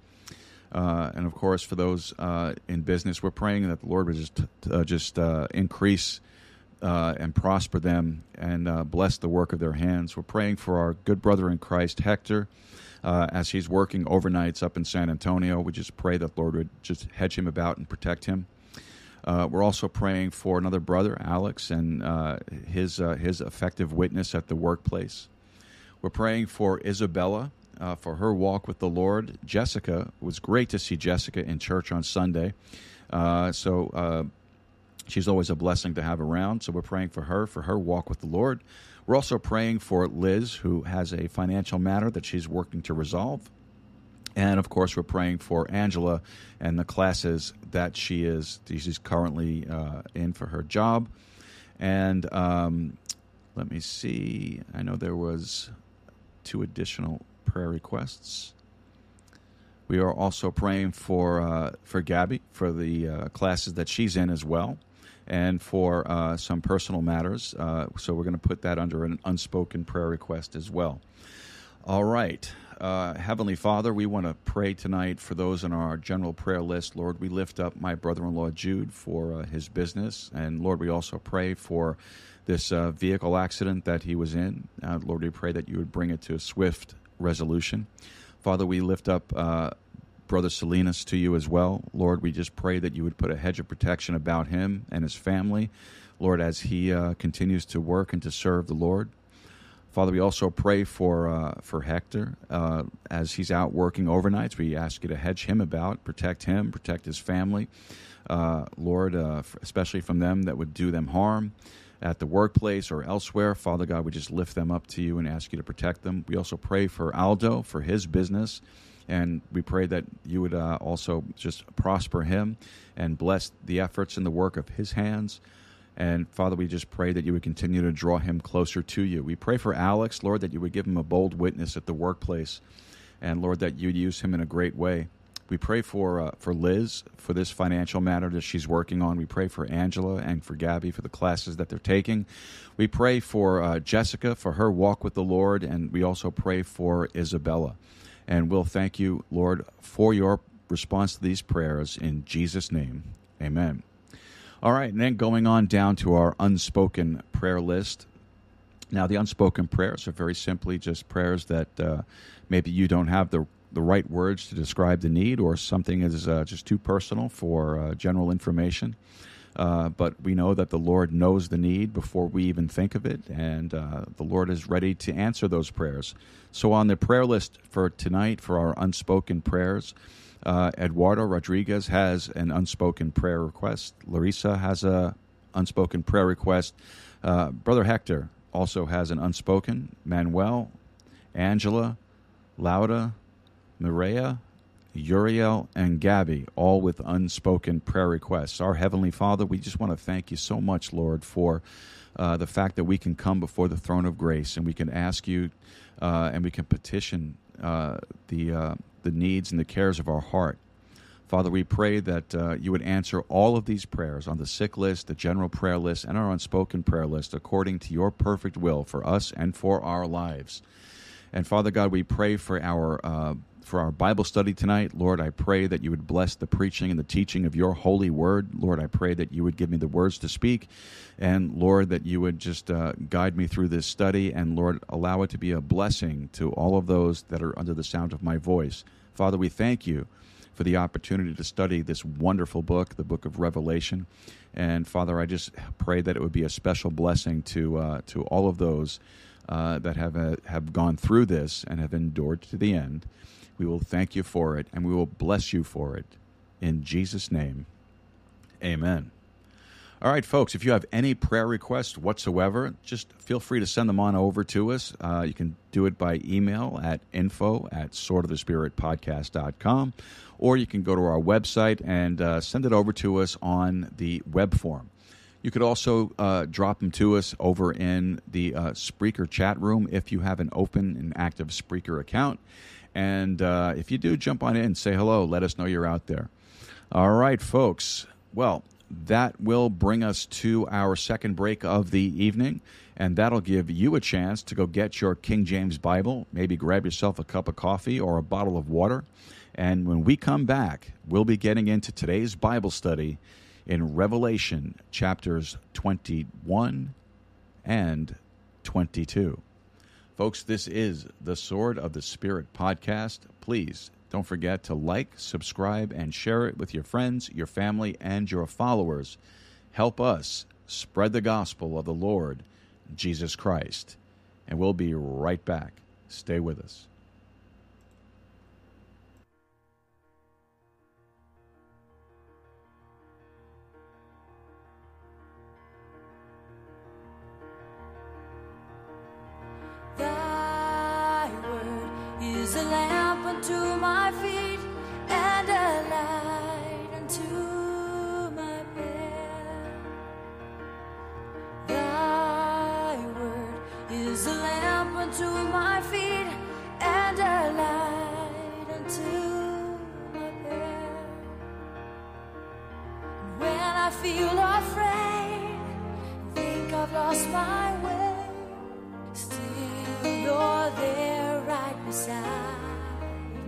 Uh, and of course, for those uh, in business, we're praying that the Lord would just uh, just increase and prosper them and bless the work of their hands. We're praying for our good brother in Christ, Hector, as he's working overnights up in San Antonio. We just pray that the Lord would just hedge him about and protect him. Uh, we're also praying for another brother, Alex, and uh, his uh, his effective witness at the workplace. We're praying for Isabella uh, for her walk with the Lord. Jessica it was great to see Jessica in church on Sunday. Uh, so uh, she's always a blessing to have around. So we're praying for her for her walk with the Lord. We're also praying for Liz, who has a financial matter that she's working to resolve. And of course, we're praying for Angela and the classes that she is she's currently uh, in for her job. And um, let me see. I know there was two additional prayer requests. We are also praying for uh, for Gabby for the uh, classes that she's in as well, and for uh, some personal matters. Uh, so we're going to put that under an unspoken prayer request as well. All right. Uh, Heavenly Father, we want to pray tonight for those on our general prayer list. Lord, we lift up my brother in law Jude for uh, his business. And Lord, we also pray for this uh, vehicle accident that he was in. Uh, Lord, we pray that you would bring it to a swift resolution. Father, we lift up uh, Brother Salinas to you as well. Lord, we just pray that you would put a hedge of protection about him and his family. Lord, as he uh, continues to work and to serve the Lord. Father, we also pray for uh, for Hector uh, as he's out working overnights. We ask you to hedge him about, protect him, protect his family, uh, Lord, uh, especially from them that would do them harm at the workplace or elsewhere. Father God, we just lift them up to you and ask you to protect them. We also pray for Aldo for his business. And we pray that you would uh, also just prosper him and bless the efforts and the work of his hands. And Father, we just pray that you would continue to draw him closer to you. We pray for Alex, Lord, that you would give him a bold witness at the workplace. And Lord, that you'd use him in a great way. We pray for uh, for Liz for this financial matter that she's working on. We pray for Angela and for Gabby for the classes that they're taking. We pray for uh, Jessica for her walk with the Lord, and we also pray for Isabella. And we'll thank you, Lord, for your response to these prayers in Jesus' name. Amen. All right, and then going on down to our unspoken prayer list. Now, the unspoken prayers are very simply just prayers that uh, maybe you don't have the the right words to describe the need, or something is uh, just too personal for uh, general information. Uh, but we know that the Lord knows the need before we even think of it, and uh, the Lord is ready to answer those prayers. So, on the prayer list for tonight, for our unspoken prayers, uh, Eduardo Rodriguez has an unspoken prayer request. Larissa has a unspoken prayer request. Uh, Brother Hector also has an unspoken. Manuel, Angela, Lauda, Maria, Uriel, and Gabby, all with unspoken prayer requests. Our Heavenly Father, we just want to thank you so much, Lord, for uh, the fact that we can come before the throne of grace and we can ask you uh, and we can petition uh, the, uh, the needs and the cares of our heart. Father, we pray that uh, you would answer all of these prayers on the sick list, the general prayer list, and our unspoken prayer list according to your perfect will for us and for our lives. And Father God, we pray for our uh, for our Bible study tonight. Lord, I pray that you would bless the preaching and the teaching of your holy word. Lord, I pray that you would give me the words to speak. And Lord, that you would just uh, guide me through this study. And Lord, allow it to be a blessing to all of those that are under the sound of my voice. Father, we thank you for the opportunity to study this wonderful book, the book of Revelation. And Father, I just pray that it would be a special blessing to uh, to all of those uh, that have uh, have gone through this and have endured to the end. We will thank you for it, and we will bless you for it. In Jesus' name, Amen. All right, folks, if you have any prayer requests whatsoever, just feel free to send them on over to us. Uh, you can do it by email at info at swordofthespiritpodcast.com, or you can go to our website and uh, send it over to us on the web form. You could also uh, drop them to us over in the uh, Spreaker chat room if you have an open and active Spreaker account. And uh, if you do, jump on in, say hello, let us know you're out there. All right, folks. Well, that will bring us to our second break of the evening, and that'll give you a chance to go get your King James Bible, maybe grab yourself a cup of coffee or a bottle of water. And when we come back, we'll be getting into today's Bible study in Revelation chapters 21 and 22. Folks, this is the Sword of the Spirit podcast. Please don't forget to like, subscribe, and share it with your friends, your family, and your followers. Help us spread the gospel of the Lord Jesus Christ. And we'll be right back. Stay with us. Thy word is a lamp unto my feet and a light unto my path. Thy word is a lamp unto my feet and a light unto my path. When I feel afraid, think I've lost my way. You're there right beside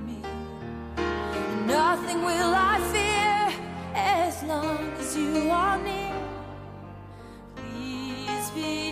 me. Nothing will I fear as long as you are near. Please be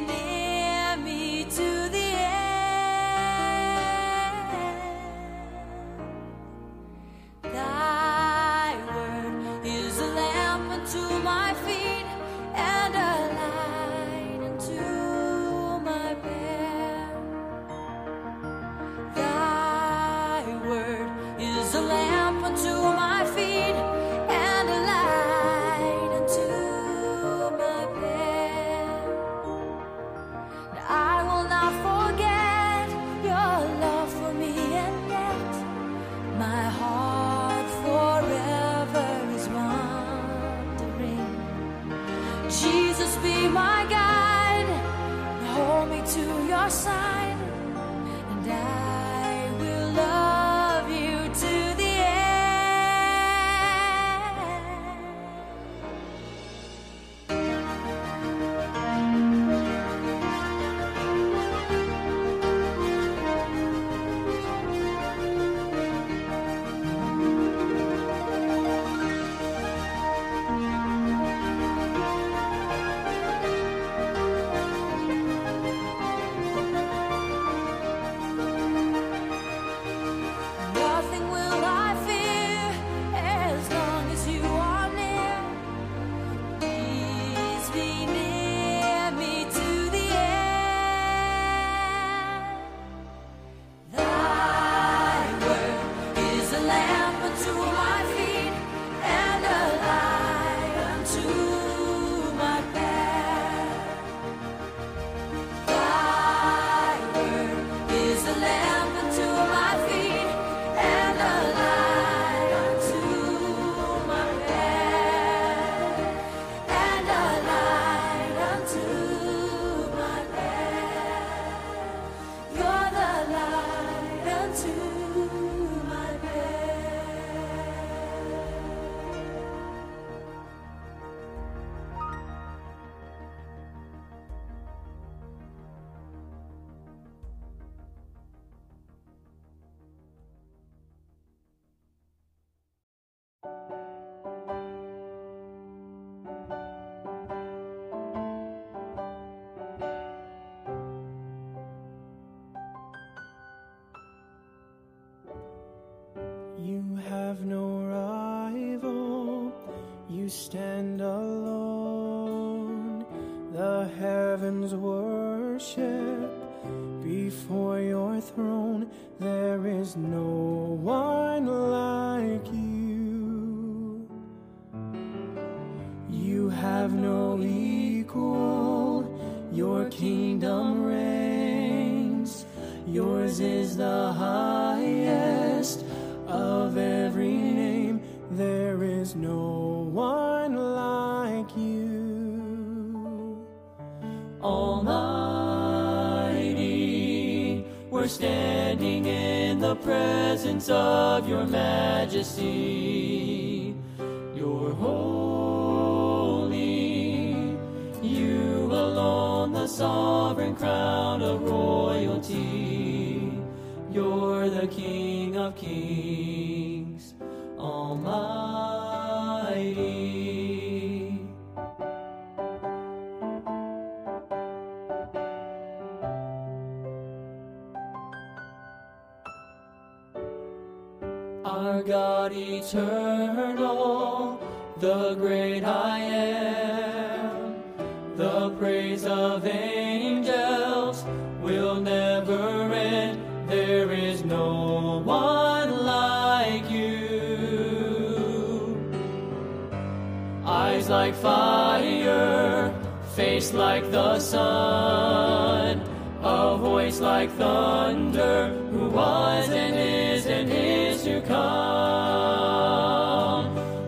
Eyes like fire, face like the sun, a voice like thunder, who was and is and is to come.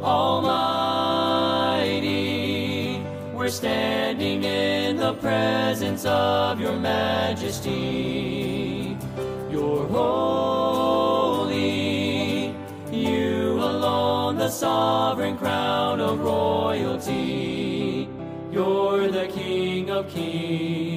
Almighty, we're standing in the presence of your majesty. The sovereign crown of royalty. You're the King of kings,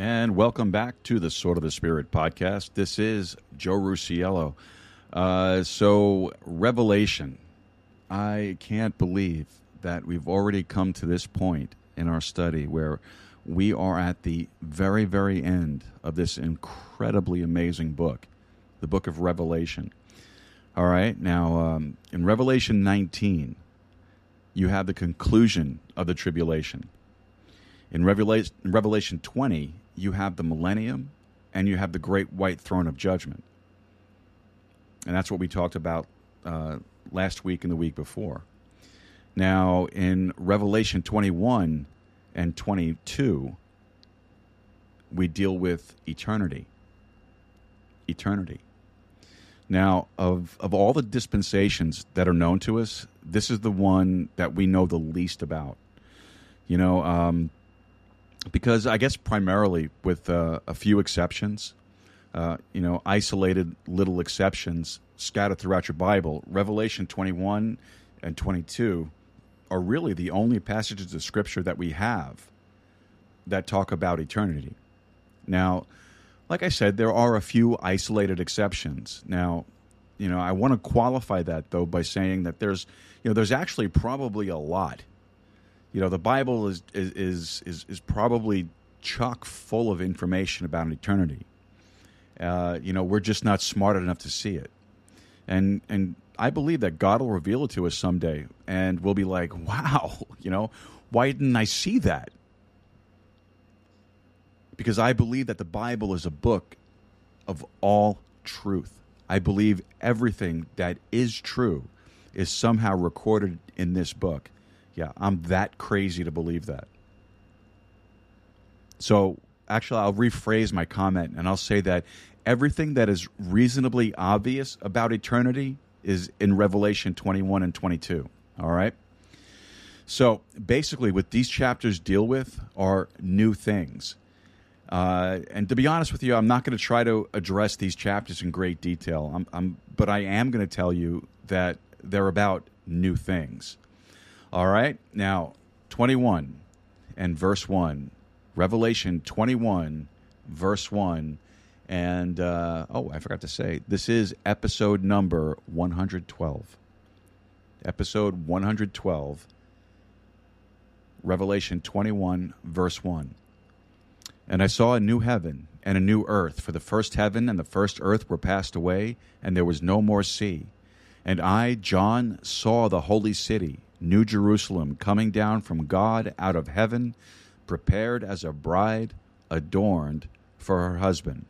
And welcome back to the Sword of the Spirit podcast. This is Joe Rusiello. Uh, so, Revelation. I can't believe that we've already come to this point in our study where we are at the very, very end of this incredibly amazing book, the book of Revelation. All right, now um, in Revelation 19, you have the conclusion of the tribulation. In Revelation, in Revelation 20, you have the millennium and you have the great white throne of judgment. And that's what we talked about uh, last week and the week before. Now, in Revelation 21 and 22, we deal with eternity. Eternity. Now, of, of all the dispensations that are known to us, this is the one that we know the least about. You know, um, because I guess primarily with uh, a few exceptions, uh, you know, isolated little exceptions scattered throughout your Bible, Revelation 21 and 22 are really the only passages of Scripture that we have that talk about eternity. Now, like I said, there are a few isolated exceptions. Now, you know, I want to qualify that though by saying that there's, you know, there's actually probably a lot. You know, the Bible is is is is probably chock full of information about eternity. Uh, you know, we're just not smart enough to see it, and and I believe that God will reveal it to us someday, and we'll be like, wow, you know, why didn't I see that? Because I believe that the Bible is a book of all truth. I believe everything that is true is somehow recorded in this book. Yeah, I'm that crazy to believe that. So, actually, I'll rephrase my comment and I'll say that everything that is reasonably obvious about eternity is in Revelation 21 and 22. All right? So basically, what these chapters deal with are new things. Uh, and to be honest with you, I'm not going to try to address these chapters in great detail. I'm, I'm, but I am going to tell you that they're about new things. All right? Now, 21 and verse 1. Revelation 21, verse 1 and uh, oh, I forgot to say, this is episode number 112. Episode 112, Revelation 21, verse 1. And I saw a new heaven and a new earth, for the first heaven and the first earth were passed away, and there was no more sea. And I, John, saw the holy city, New Jerusalem, coming down from God out of heaven, prepared as a bride adorned for her husband.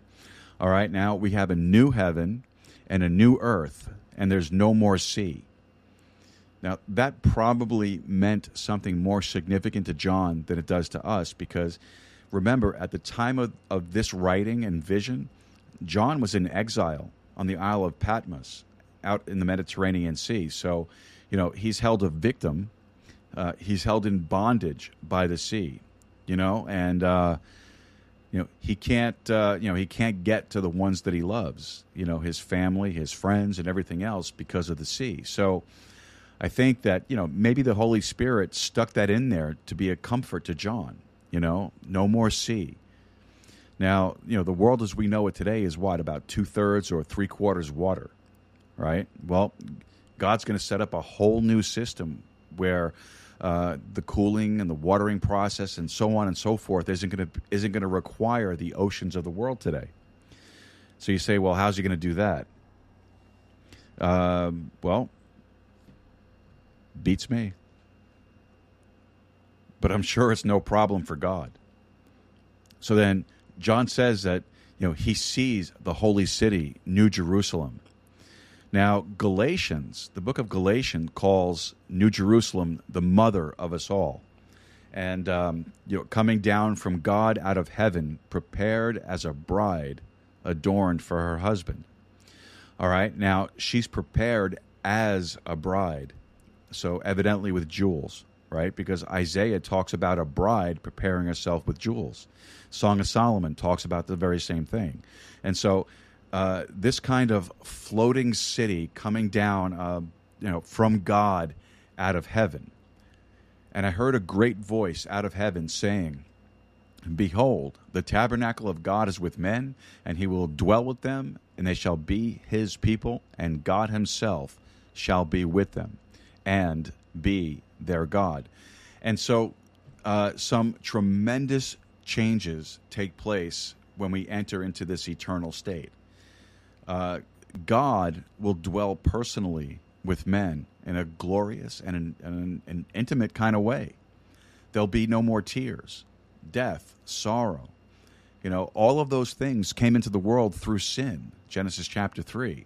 All right, now we have a new heaven and a new earth, and there's no more sea. Now, that probably meant something more significant to John than it does to us because remember, at the time of, of this writing and vision, John was in exile on the Isle of Patmos out in the Mediterranean Sea. So, you know, he's held a victim, uh, he's held in bondage by the sea, you know, and. Uh, you know he can't uh, you know he can't get to the ones that he loves you know his family his friends and everything else because of the sea so i think that you know maybe the holy spirit stuck that in there to be a comfort to john you know no more sea now you know the world as we know it today is what about two-thirds or three-quarters water right well god's going to set up a whole new system where uh, the cooling and the watering process and so on and so forth isn't going to isn't going to require the oceans of the world today. So you say, well, how's he going to do that? Um, well, beats me. But I'm sure it's no problem for God. So then John says that you know he sees the holy city, New Jerusalem, now, Galatians, the book of Galatians calls New Jerusalem the mother of us all. And, um, you know, coming down from God out of heaven, prepared as a bride adorned for her husband. All right. Now, she's prepared as a bride. So, evidently, with jewels, right? Because Isaiah talks about a bride preparing herself with jewels. Song of Solomon talks about the very same thing. And so, uh, this kind of floating city coming down, uh, you know, from God out of heaven. And I heard a great voice out of heaven saying, Behold, the tabernacle of God is with men, and he will dwell with them, and they shall be his people, and God himself shall be with them, and be their God. And so, uh, some tremendous changes take place when we enter into this eternal state. Uh, God will dwell personally with men in a glorious and an, an, an intimate kind of way. There'll be no more tears, death, sorrow. You know, all of those things came into the world through sin, Genesis chapter 3.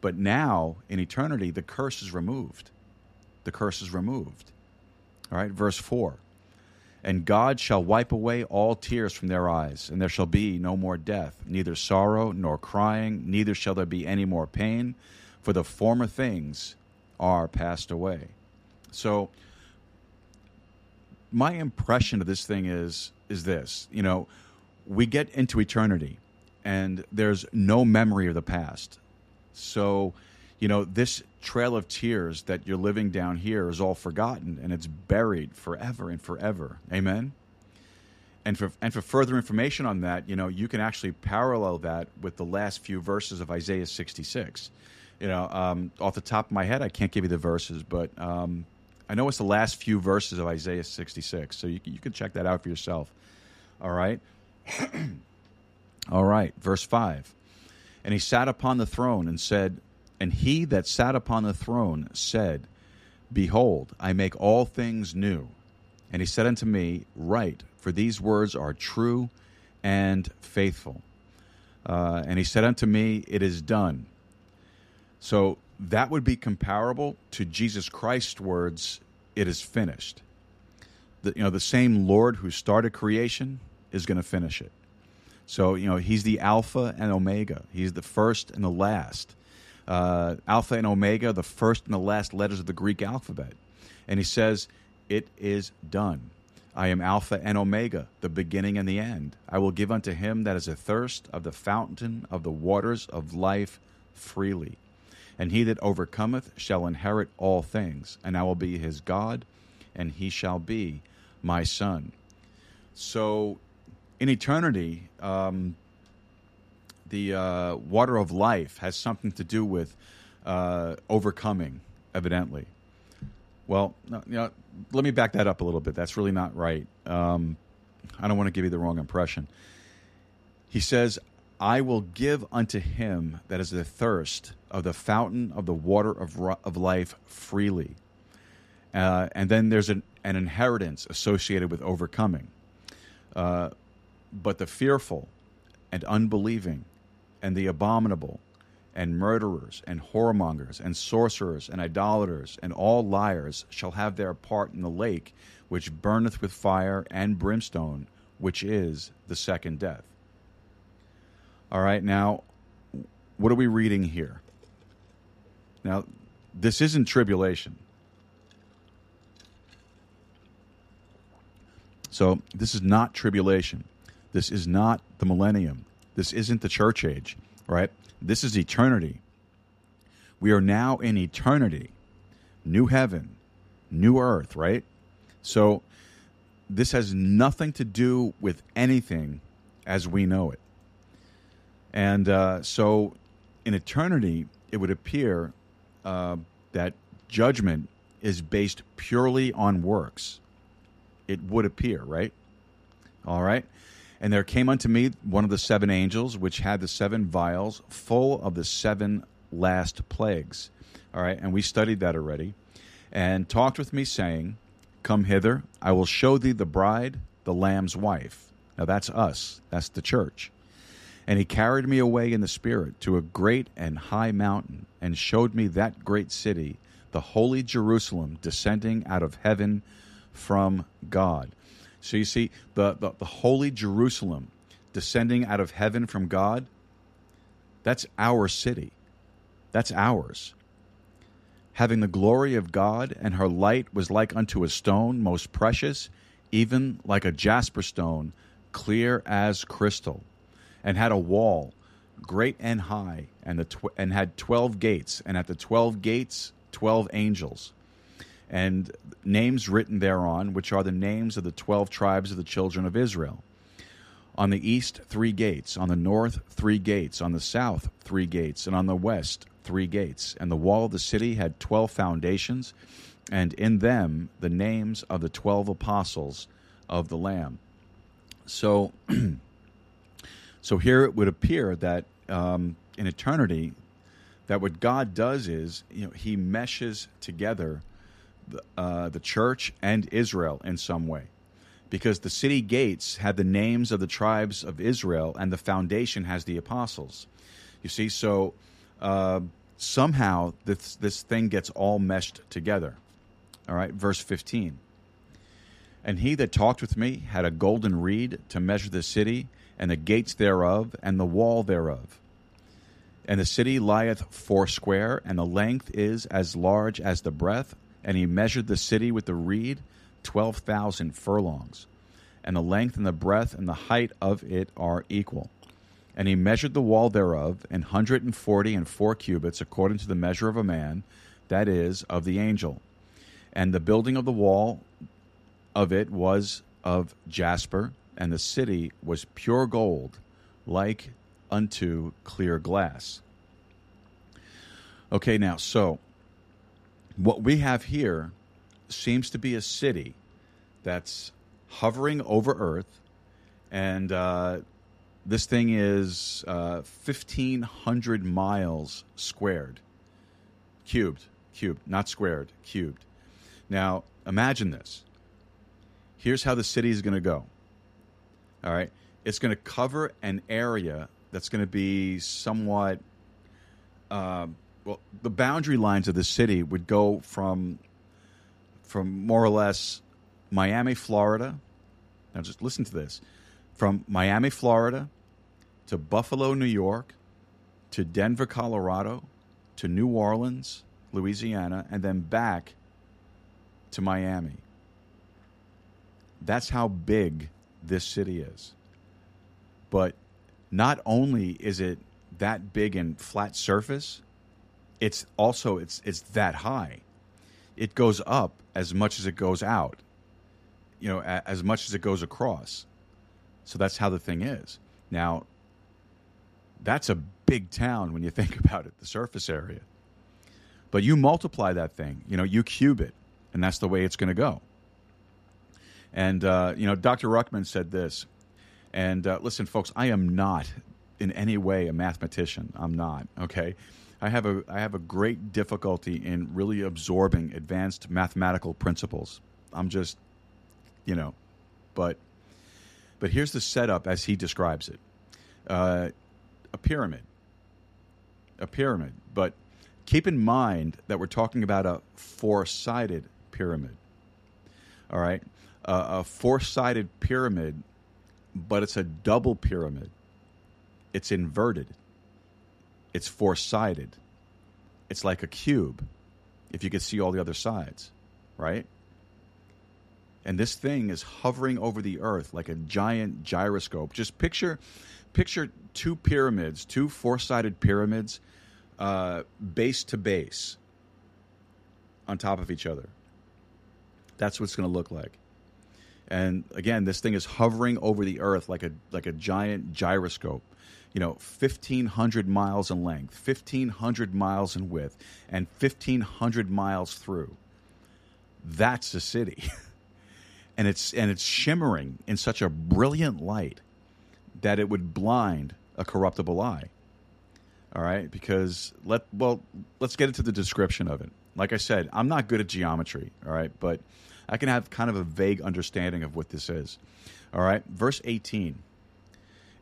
But now, in eternity, the curse is removed. The curse is removed. All right, verse 4 And God shall wipe away all tears from their eyes, and there shall be no more death, neither sorrow nor crying, neither shall there be any more pain, for the former things are passed away. So, my impression of this thing is is this you know we get into eternity and there's no memory of the past so you know this trail of tears that you're living down here is all forgotten and it's buried forever and forever amen and for and for further information on that you know you can actually parallel that with the last few verses of isaiah 66 you know um, off the top of my head i can't give you the verses but um, I know it's the last few verses of Isaiah 66, so you, you can check that out for yourself. All right? All right, verse 5. And he sat upon the throne and said, And he that sat upon the throne said, Behold, I make all things new. And he said unto me, Write, for these words are true and faithful. Uh, and he said unto me, It is done. So that would be comparable to Jesus Christ's words, "It is finished." The, you know, the same Lord who started creation is going to finish it. So you know, He's the Alpha and Omega. He's the first and the last. Uh, Alpha and Omega, the first and the last letters of the Greek alphabet. And He says, "It is done." I am Alpha and Omega, the beginning and the end. I will give unto him that is athirst of the fountain of the waters of life freely. And he that overcometh shall inherit all things, and I will be his God, and he shall be my son. So, in eternity, um, the uh, water of life has something to do with uh, overcoming, evidently. Well, you know, let me back that up a little bit. That's really not right. Um, I don't want to give you the wrong impression. He says, I will give unto him that is the thirst of the fountain of the water of, of life freely. Uh, and then there's an, an, inheritance associated with overcoming. Uh, but the fearful and unbelieving and the abominable and murderers and whoremongers and sorcerers and idolaters and all liars shall have their part in the lake which burneth with fire and brimstone, which is the second death. All right, now, what are we reading here? Now, this isn't tribulation. So, this is not tribulation. This is not the millennium. This isn't the church age, right? This is eternity. We are now in eternity. New heaven, new earth, right? So, this has nothing to do with anything as we know it. And uh, so, in eternity, it would appear uh, that judgment is based purely on works. It would appear, right? All right. And there came unto me one of the seven angels, which had the seven vials full of the seven last plagues. All right. And we studied that already. And talked with me, saying, Come hither, I will show thee the bride, the Lamb's wife. Now that's us, that's the church. And he carried me away in the Spirit to a great and high mountain, and showed me that great city, the holy Jerusalem, descending out of heaven from God. So you see, the, the, the holy Jerusalem descending out of heaven from God, that's our city. That's ours. Having the glory of God, and her light was like unto a stone most precious, even like a jasper stone, clear as crystal and had a wall great and high and the tw- and had 12 gates and at the 12 gates 12 angels and names written thereon which are the names of the 12 tribes of the children of Israel On the east, three gates. On the north, three gates. On the south, three gates. And on the west, three gates. And the wall of the city had twelve foundations, and in them the names of the twelve apostles of the Lamb. So, so here it would appear that um, in eternity, that what God does is, you know, He meshes together the, uh, the church and Israel in some way because the city gates had the names of the tribes of Israel, and the foundation has the apostles. You see, so uh, somehow this this thing gets all meshed together. All right, verse fifteen. And he that talked with me had a golden reed to measure the city, and the gates thereof, and the wall thereof. And the city lieth foursquare, and the length is as large as the breadth. And he measured the city with the reed, 12,000 furlongs, and the length and the breadth and the height of it are equal. And he measured the wall thereof, an hundred and forty and four cubits, according to the measure of a man, that is, of the angel. And the building of the wall of it was of jasper, and the city was pure gold, like unto clear glass. Okay, now, so what we have here seems to be a city that's hovering over Earth, and uh, this thing is uh, 1,500 miles squared, cubed, cubed, not squared, cubed. Now, imagine this. Here's how the city is going to go. All right. It's going to cover an area that's going to be somewhat. Uh, well, the boundary lines of the city would go from from more or less Miami, Florida. Now, just listen to this from Miami, Florida to Buffalo, New York to Denver, Colorado to New Orleans, Louisiana, and then back to Miami. That's how big this city is. But not only is it that big and flat surface, it's also it's it's that high. It goes up as much as it goes out. You know, a, as much as it goes across. So that's how the thing is. Now, that's a big town when you think about it, the surface area. But you multiply that thing, you know, you cube it, and that's the way it's going to go. And, uh, you know, Dr. Ruckman said this. And uh, listen, folks, I am not in any way a mathematician. I'm not, okay? I have a I have a great difficulty in really absorbing advanced mathematical principles. I'm just, you know, but but here's the setup as he describes it: uh, a pyramid, a pyramid. But keep in mind that we're talking about a four-sided pyramid. All right, uh, a four-sided pyramid, but it's a double pyramid. It's inverted it's four sided. It's like a cube, if you could see all the other sides, right? And this thing is hovering over the earth like a giant gyroscope. Just picture, picture two pyramids, two four-sided pyramids, uh, base to base, on top of each other. That's what it's going to look like. And again, this thing is hovering over the earth like a like a giant gyroscope you know, 1,500 miles in length, 1,500 miles in width, and 1,500 miles through. That's a city. and it's and it's shimmering in such a brilliant light that it would blind a corruptible eye. All right, because let well, let's get into the description of it. Like I said, I'm not good at geometry, all right, but I can have kind of a vague understanding of what this is. All right, verse 18.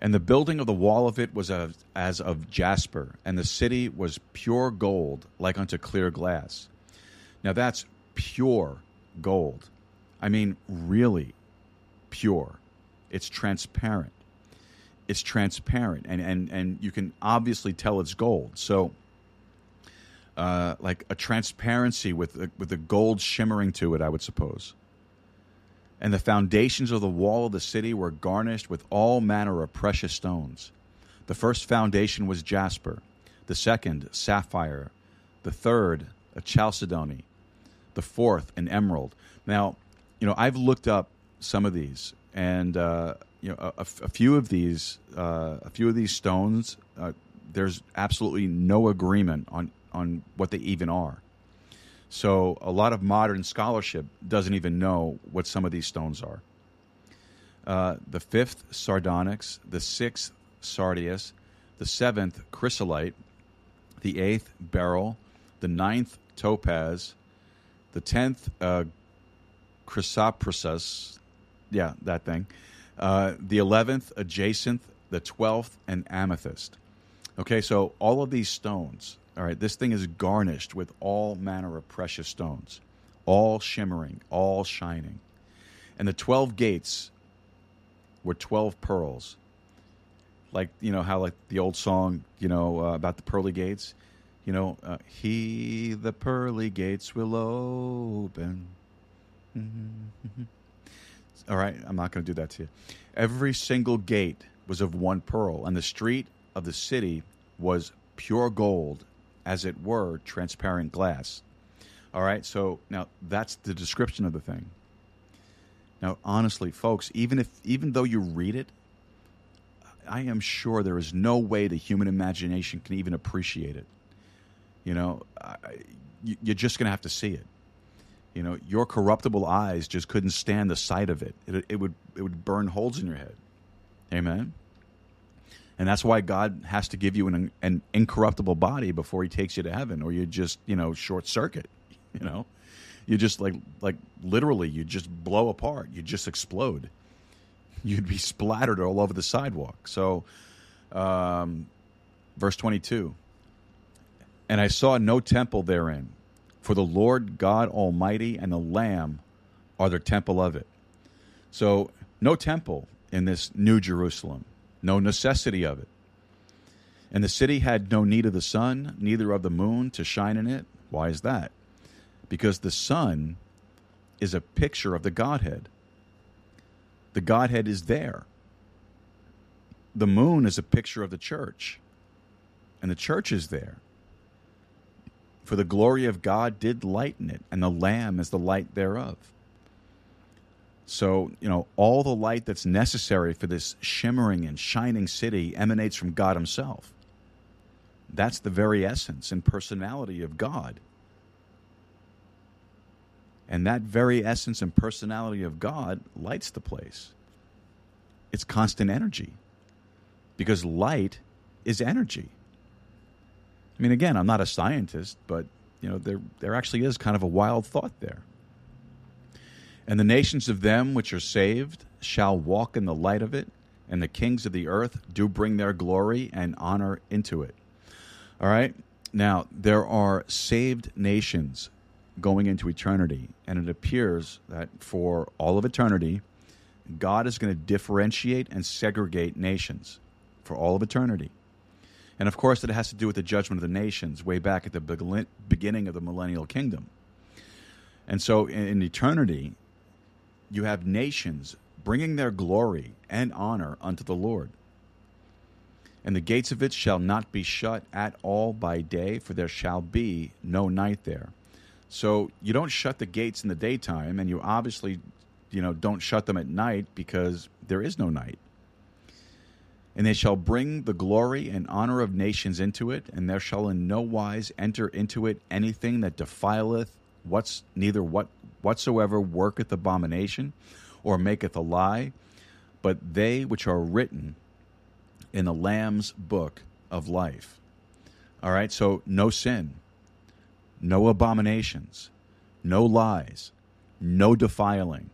And the building of the wall of it was as of jasper, and the city was pure gold, like unto clear glass. Now that's pure gold. I mean, really pure. It's transparent. It's transparent, and, and, and you can obviously tell it's gold. So, uh, like a transparency with with a gold shimmering to it, I would suppose and the foundations of the wall of the city were garnished with all manner of precious stones. The first foundation was jasper, the second, sapphire, the third, a chalcedony, the fourth, an emerald. Now, you know, I've looked up some of these, and uh, you know, a few of these, uh, a few of these stones, uh, there's absolutely no agreement on on what they even are. So a lot of modern scholarship doesn't even know what some of these stones are. Uh, the fifth sardonyx, the sixth sardius, the seventh chrysolite, the eighth beryl, the ninth topaz, the tenth uh, chrysoprasus, yeah, that thing, uh, the eleventh a jacinth, the twelfth, and amethyst. Okay, so all of these stones, all right, this thing is garnished with all manner of precious stones, all shimmering, all shining. And the 12 gates were 12 pearls. Like, you know, how, like the old song, you know, uh, about the pearly gates. You know, uh, he the pearly gates will open. All right, I'm not going to do that to you. Every single gate was of one pearl, and the street of the city was pure gold, as it were transparent glass. All right, so now that's the description of the thing. Now, honestly, folks, even if even though you read it, I am sure there is no way the human imagination can even appreciate it. You know, I, you- you're just going to have to see it. You know, your corruptible eyes just couldn't stand the sight of it. It, it would it would burn holes in your head. Amen. And that's why God has to give you an, an incorruptible body before He takes you to heaven, or you just you know short circuit. You know, you just like like literally you just blow apart. You just explode. You'd be splattered all over the sidewalk. So, um, verse twenty two. And I saw no temple therein, for the Lord God Almighty and the Lamb are the temple of it. So, no temple in this New Jerusalem, no necessity of it. And the city had no need of the sun, neither of the moon to shine in it. Why is that? Because the sun is a picture of the Godhead. The Godhead is there. The moon is a picture of the church, and the church is there. For the glory of God did lighten it, and the Lamb is the light thereof. So, you know, all the light that's necessary for this shimmering and shining city emanates from God Himself. That's the very essence and personality of God. And that very essence and personality of God lights the place. It's constant energy because light is energy. I mean, again, I'm not a scientist, but you know, there there actually is kind of a wild thought there. And the nations of them which are saved shall walk in the light of it, and the kings of the earth do bring their glory and honor into it. All right. Now, there are saved nations going into eternity, and it appears that for all of eternity, God is going to differentiate and segregate nations for all of eternity. And of course, it has to do with the judgment of the nations way back at the beginning of the millennial kingdom. And so in, eternity, you have nations bringing their glory and honor unto the Lord. And the gates of it shall not be shut at all by day, for there shall be no night there. So you don't shut the gates in the daytime, and you obviously, you know, don't shut them at night because there is no night. And they shall bring the glory and honor of nations into it, and there shall in no wise enter into it anything that defileth what's neither what whatsoever worketh abomination or maketh a lie, but they which are written in the Lamb's book of life. All right, so no sin, no abominations, no lies, no defiling,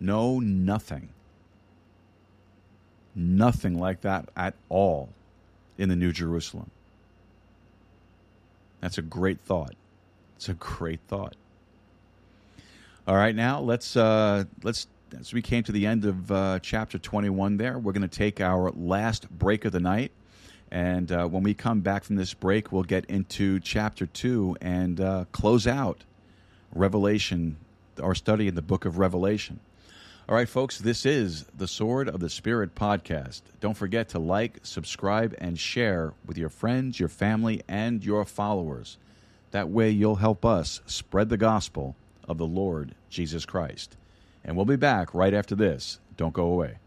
no nothing. Nothing like that at all in the New Jerusalem. That's a great thought. It's a great thought. All right, now let's uh, let's as we came to the end of uh, chapter 21 there, we're going to take our last break of the night. And uh, when we come back from this break, we'll get into chapter 2 and uh, close out Revelation, our study in the book of Revelation. All right, folks, this is the Sword of the Spirit podcast. Don't forget to like, subscribe, and share with your friends, your family, and your followers. That way, you'll help us spread the gospel of the Lord Jesus Christ. And we'll be back right after this. Don't go away.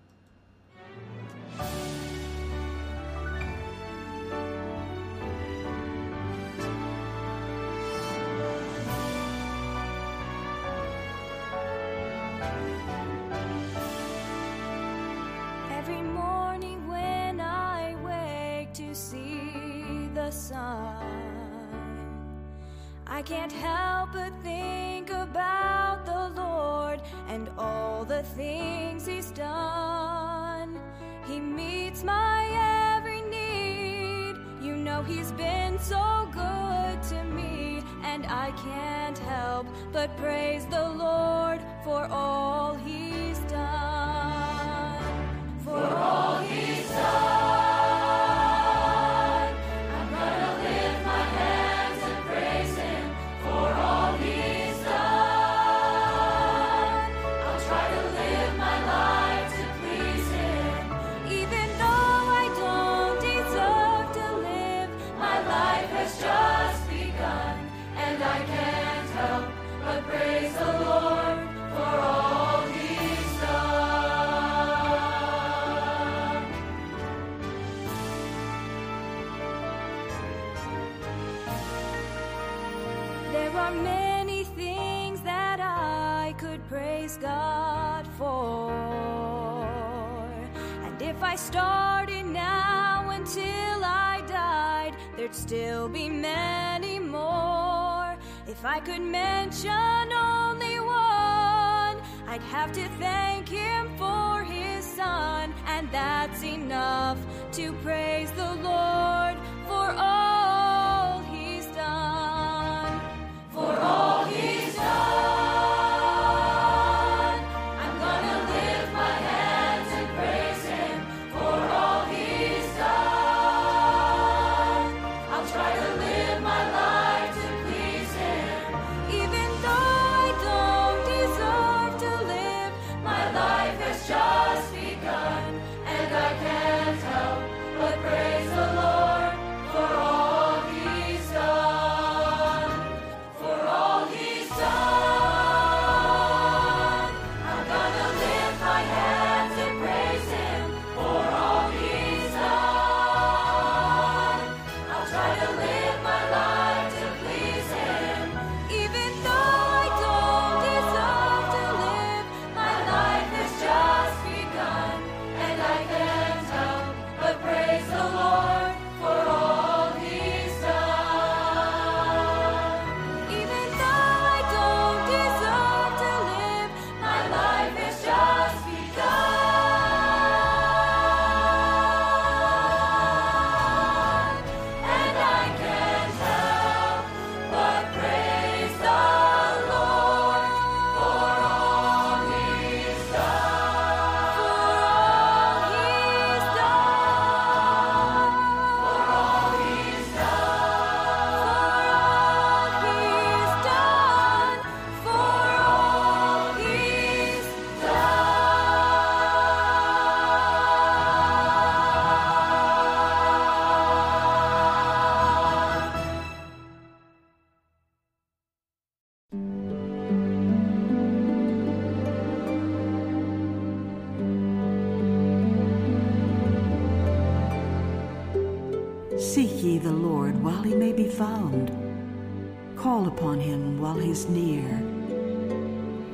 He's near.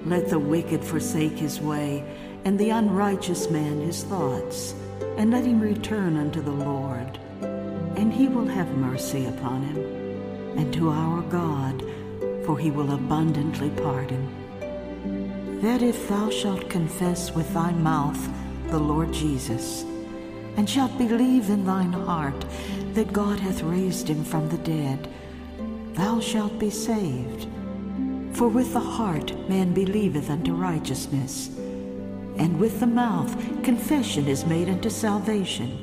Let the wicked forsake his way, and the unrighteous man his thoughts, and let him return unto the Lord. And he will have mercy upon him, and to our God, for he will abundantly pardon. That if thou shalt confess with thy mouth the Lord Jesus, and shalt believe in thine heart that God hath raised him from the dead, thou shalt be saved. For with the heart man believeth unto righteousness, and with the mouth confession is made unto salvation.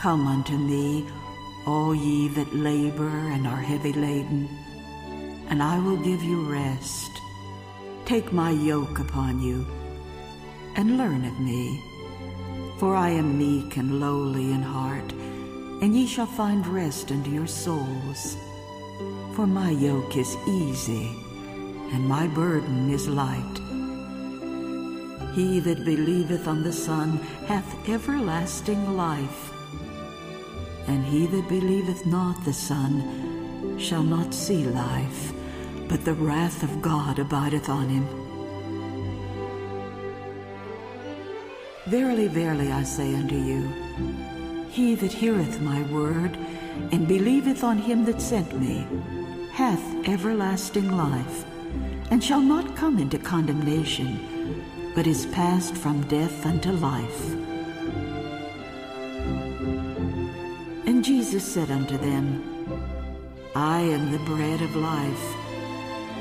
Come unto me, all ye that labor and are heavy laden, and I will give you rest. Take my yoke upon you, and learn of me. For I am meek and lowly in heart, and ye shall find rest unto your souls. For my yoke is easy, and my burden is light. He that believeth on the Son hath everlasting life, and he that believeth not the Son shall not see life, but the wrath of God abideth on him. Verily, verily, I say unto you, He that heareth my word, and believeth on him that sent me, hath everlasting life, and shall not come into condemnation, but is passed from death unto life. And Jesus said unto them, I am the bread of life.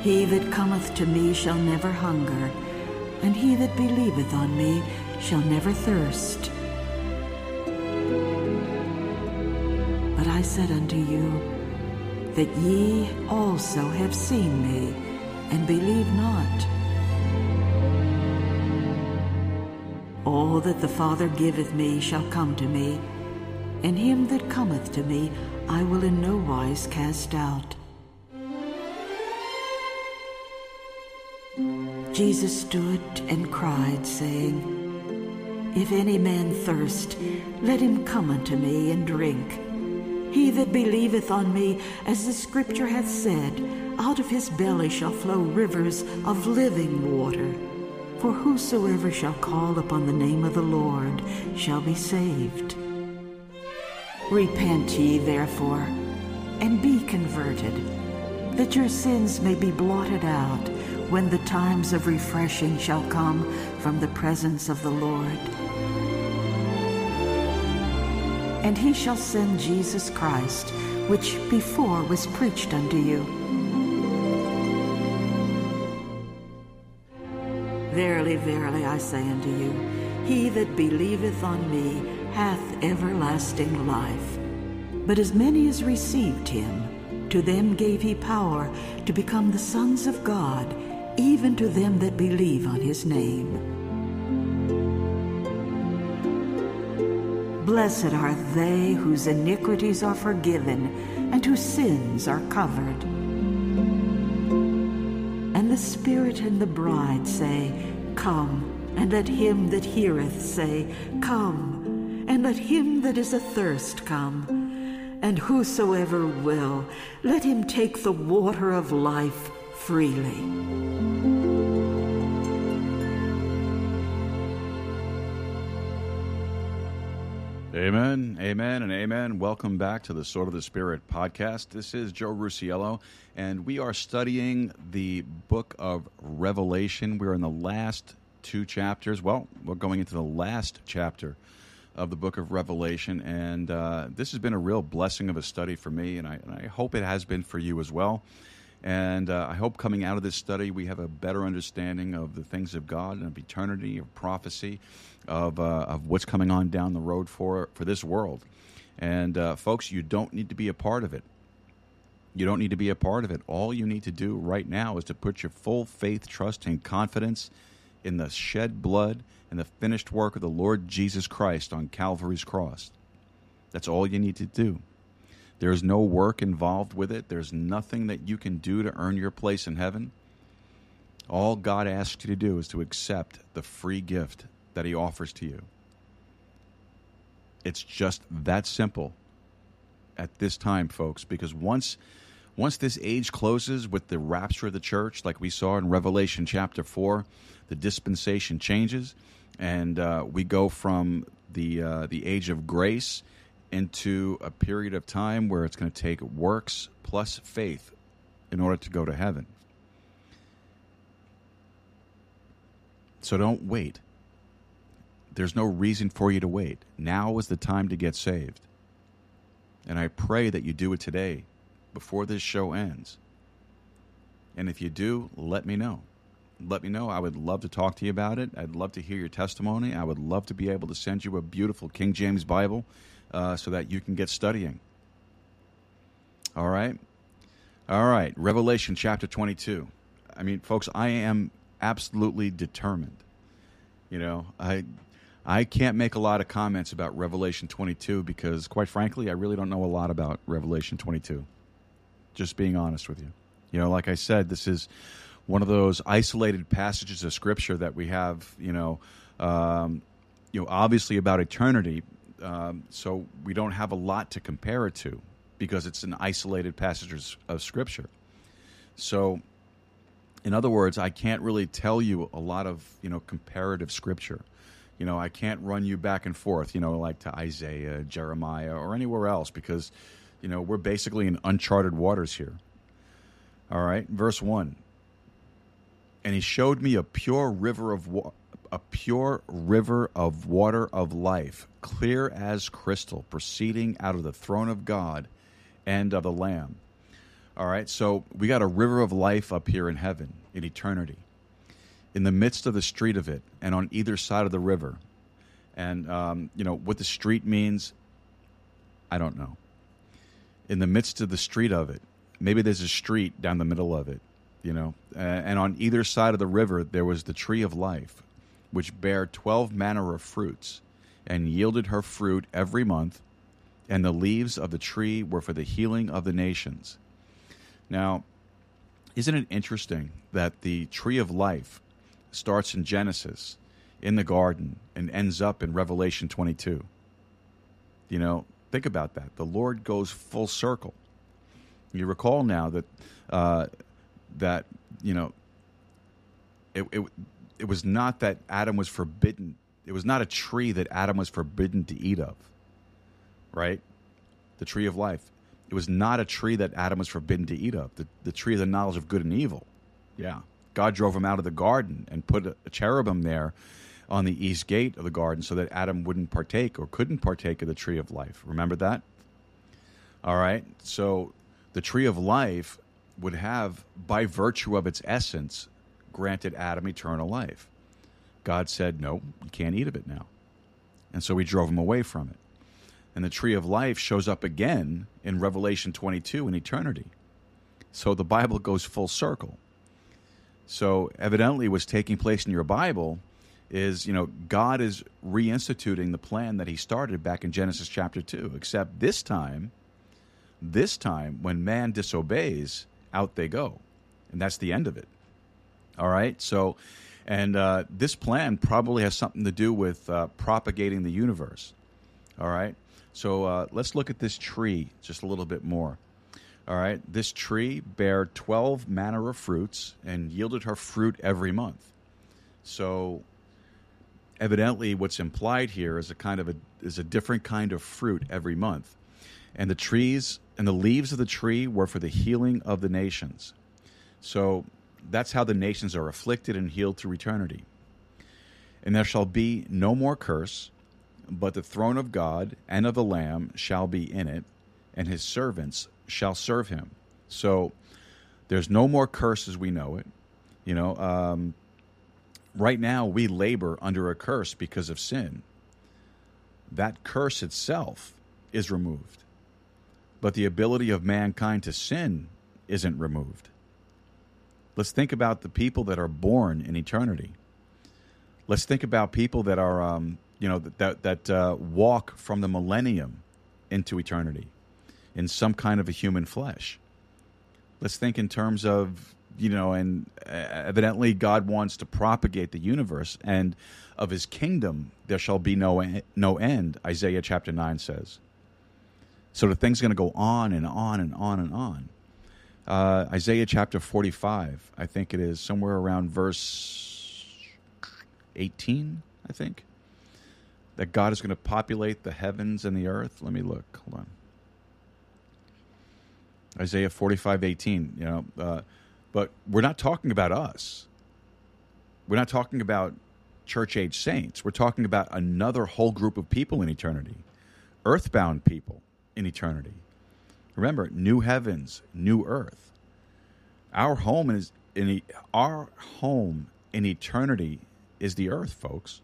He that cometh to me shall never hunger, and he that believeth on me shall never thirst. Said unto you, that ye also have seen me, and believe not. All that the Father giveth me shall come to me, and him that cometh to me I will in no wise cast out. Jesus stood and cried, saying, If any man thirst, let him come unto me and drink. He that believeth on me, as the Scripture hath said, out of his belly shall flow rivers of living water. For whosoever shall call upon the name of the Lord shall be saved. Repent ye therefore, and be converted, that your sins may be blotted out when the times of refreshing shall come from the presence of the Lord. And he shall send Jesus Christ, which before was preached unto you. Verily, verily, I say unto you, he that believeth on me hath everlasting life. But as many as received him, to them gave he power to become the sons of God, even to them that believe on his name. Blessed are they whose iniquities are forgiven and whose sins are covered. And the Spirit and the bride say, Come, and let him that heareth say, Come, and let him that is athirst come. And whosoever will, let him take the water of life freely. Amen, amen, and amen. Welcome back to the Sword of the Spirit podcast. This is Joe Rusiello, and we are studying the book of Revelation. We're in the last two chapters. Well, we're going into the last chapter of the book of Revelation, and uh, this has been a real blessing of a study for me, and I, and I hope it has been for you as well. And uh, I hope coming out of this study, we have a better understanding of the things of God and of eternity, of prophecy, of, uh, of what's coming on down the road for, for this world. And uh, folks, you don't need to be a part of it. You don't need to be a part of it. All you need to do right now is to put your full faith, trust, and confidence in the shed blood and the finished work of the Lord Jesus Christ on Calvary's cross. That's all you need to do. There's no work involved with it. There's nothing that you can do to earn your place in heaven. All God asks you to do is to accept the free gift that He offers to you. It's just that simple at this time, folks, because once once this age closes with the rapture of the church, like we saw in Revelation chapter 4, the dispensation changes, and uh, we go from the, uh, the age of grace into a period of time where it's going to take works plus faith in order to go to heaven. So don't wait. There's no reason for you to wait. Now is the time to get saved. And I pray that you do it today before this show ends. And if you do, let me know. Let me know. I would love to talk to you about it. I'd love to hear your testimony. I would love to be able to send you a beautiful King James Bible uh, so that you can get studying. All right? All right. Revelation chapter 22. I mean, folks, I am absolutely determined. You know, I. I can't make a lot of comments about Revelation 22 because, quite frankly, I really don't know a lot about Revelation 22. Just being honest with you. You know, like I said, this is one of those isolated passages of Scripture that we have, you know, um, you know, obviously about eternity, um, so we don't have a lot to compare it to because it's an isolated passage of Scripture. So, in other words, I can't really tell you a lot of you know comparative Scripture. You know, I can't run you back and forth, you know, like to Isaiah, Jeremiah, or anywhere else because, you know, we're basically in uncharted waters here. All right, verse 1. And he showed me a pure river of wa- a pure river of water of life, clear as crystal, proceeding out of the throne of God and of the Lamb. All right, so we got a river of life up here in heaven, in eternity, in the midst of the street of it, and on either side of the river. And, um, you know, what the street means, I don't know. In the midst of the street of it, maybe there's a street down the middle of it, you know, and on either side of the river, there was the tree of life, which bare twelve manner of fruits, and yielded her fruit every month, and the leaves of the tree were for the healing of the nations. Now, isn't it interesting that the tree of life starts in Genesis, in the garden, and ends up in Revelation 22? You know, think about that. The Lord goes full circle. You recall now that uh, that you know it, it it was not that Adam was forbidden. It was not a tree that Adam was forbidden to eat of. Right? The tree of life. It was not a tree that Adam was forbidden to eat of. The, the tree of the knowledge of good and evil. Yeah. God drove him out of the garden and put a, cherubim there on the east gate of the garden so that Adam wouldn't partake or couldn't partake of the tree of life. Remember that? All right. So the tree of life would have, by virtue of its essence, granted Adam eternal life. God said, No, you can't eat of it now. And so he drove him away from it. And the tree of life shows up again in Revelation 22 in eternity. So the Bible goes full circle. So evidently what's taking place in your Bible is, you know, God is reinstituting the plan that he started back in Genesis chapter 2, except this time this time when man disobeys, out they go. And that's the end of it. All right? So and uh, this plan probably has something to do with uh, propagating the universe. All right? So uh, let's look at this tree just a little bit more. All right, this tree bare 12 manner of fruits and yielded her fruit every month. So evidently what's implied here is a kind of a is a different kind of fruit every month. And the trees and the leaves of the tree were for the healing of the nations. So that's how the nations are afflicted and healed through eternity. And there shall be no more curse, but the throne of God and of the Lamb shall be in it, and his servants shall serve him. So there's no more curse as we know it. You know, um, right now we labor under a curse because of sin. That curse itself is removed, but the ability of mankind to sin isn't removed. Let's think about the people that are born in eternity. Let's think about people that are, um, you know, that that uh, walk from the millennium into eternity in some kind of a human flesh. Let's think in terms of, you know, and uh, evidently God wants to propagate the universe, and of his kingdom there shall be no, no end, Isaiah chapter 9 says. So the thing's going to go on and on and on and on. Uh, Isaiah chapter 45, I think it is, somewhere around verse 18, I think, that God is going to populate the heavens and the earth. Let me look. Hold on. Isaiah 45, 18, you know, uh, but we're not talking about us. We're not talking about church age saints. We're talking about another whole group of people in eternity, earthbound people in eternity. Remember, new heavens, new earth. Our home is in our home in eternity is the earth, folks.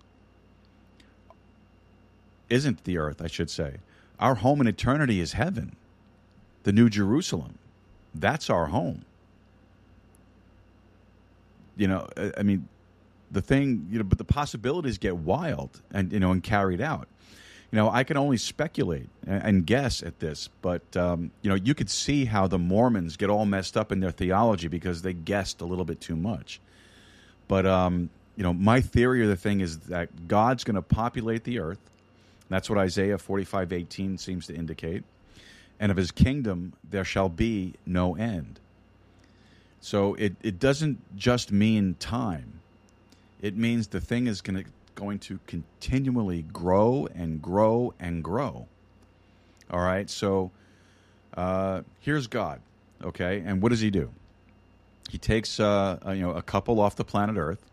Isn't the earth, I should say. Our home in eternity is heaven the New Jerusalem. That's our home. You know, I mean, the thing, you know, but the possibilities get wild and, you know, and carried out. You know, I can only speculate and guess at this, but, um, you know, you could see how the Mormons get all messed up in their theology because they guessed a little bit too much. But, um, you know, my theory of the thing is that God's going to populate the earth. That's what Isaiah 45 18 seems to indicate and of his kingdom there shall be no end. So it, it doesn't just mean time, it means the thing is going to going to continually grow and grow and grow. All right, so uh, here's God, okay, and what does He do? He takes uh, a, you know a couple off the planet Earth.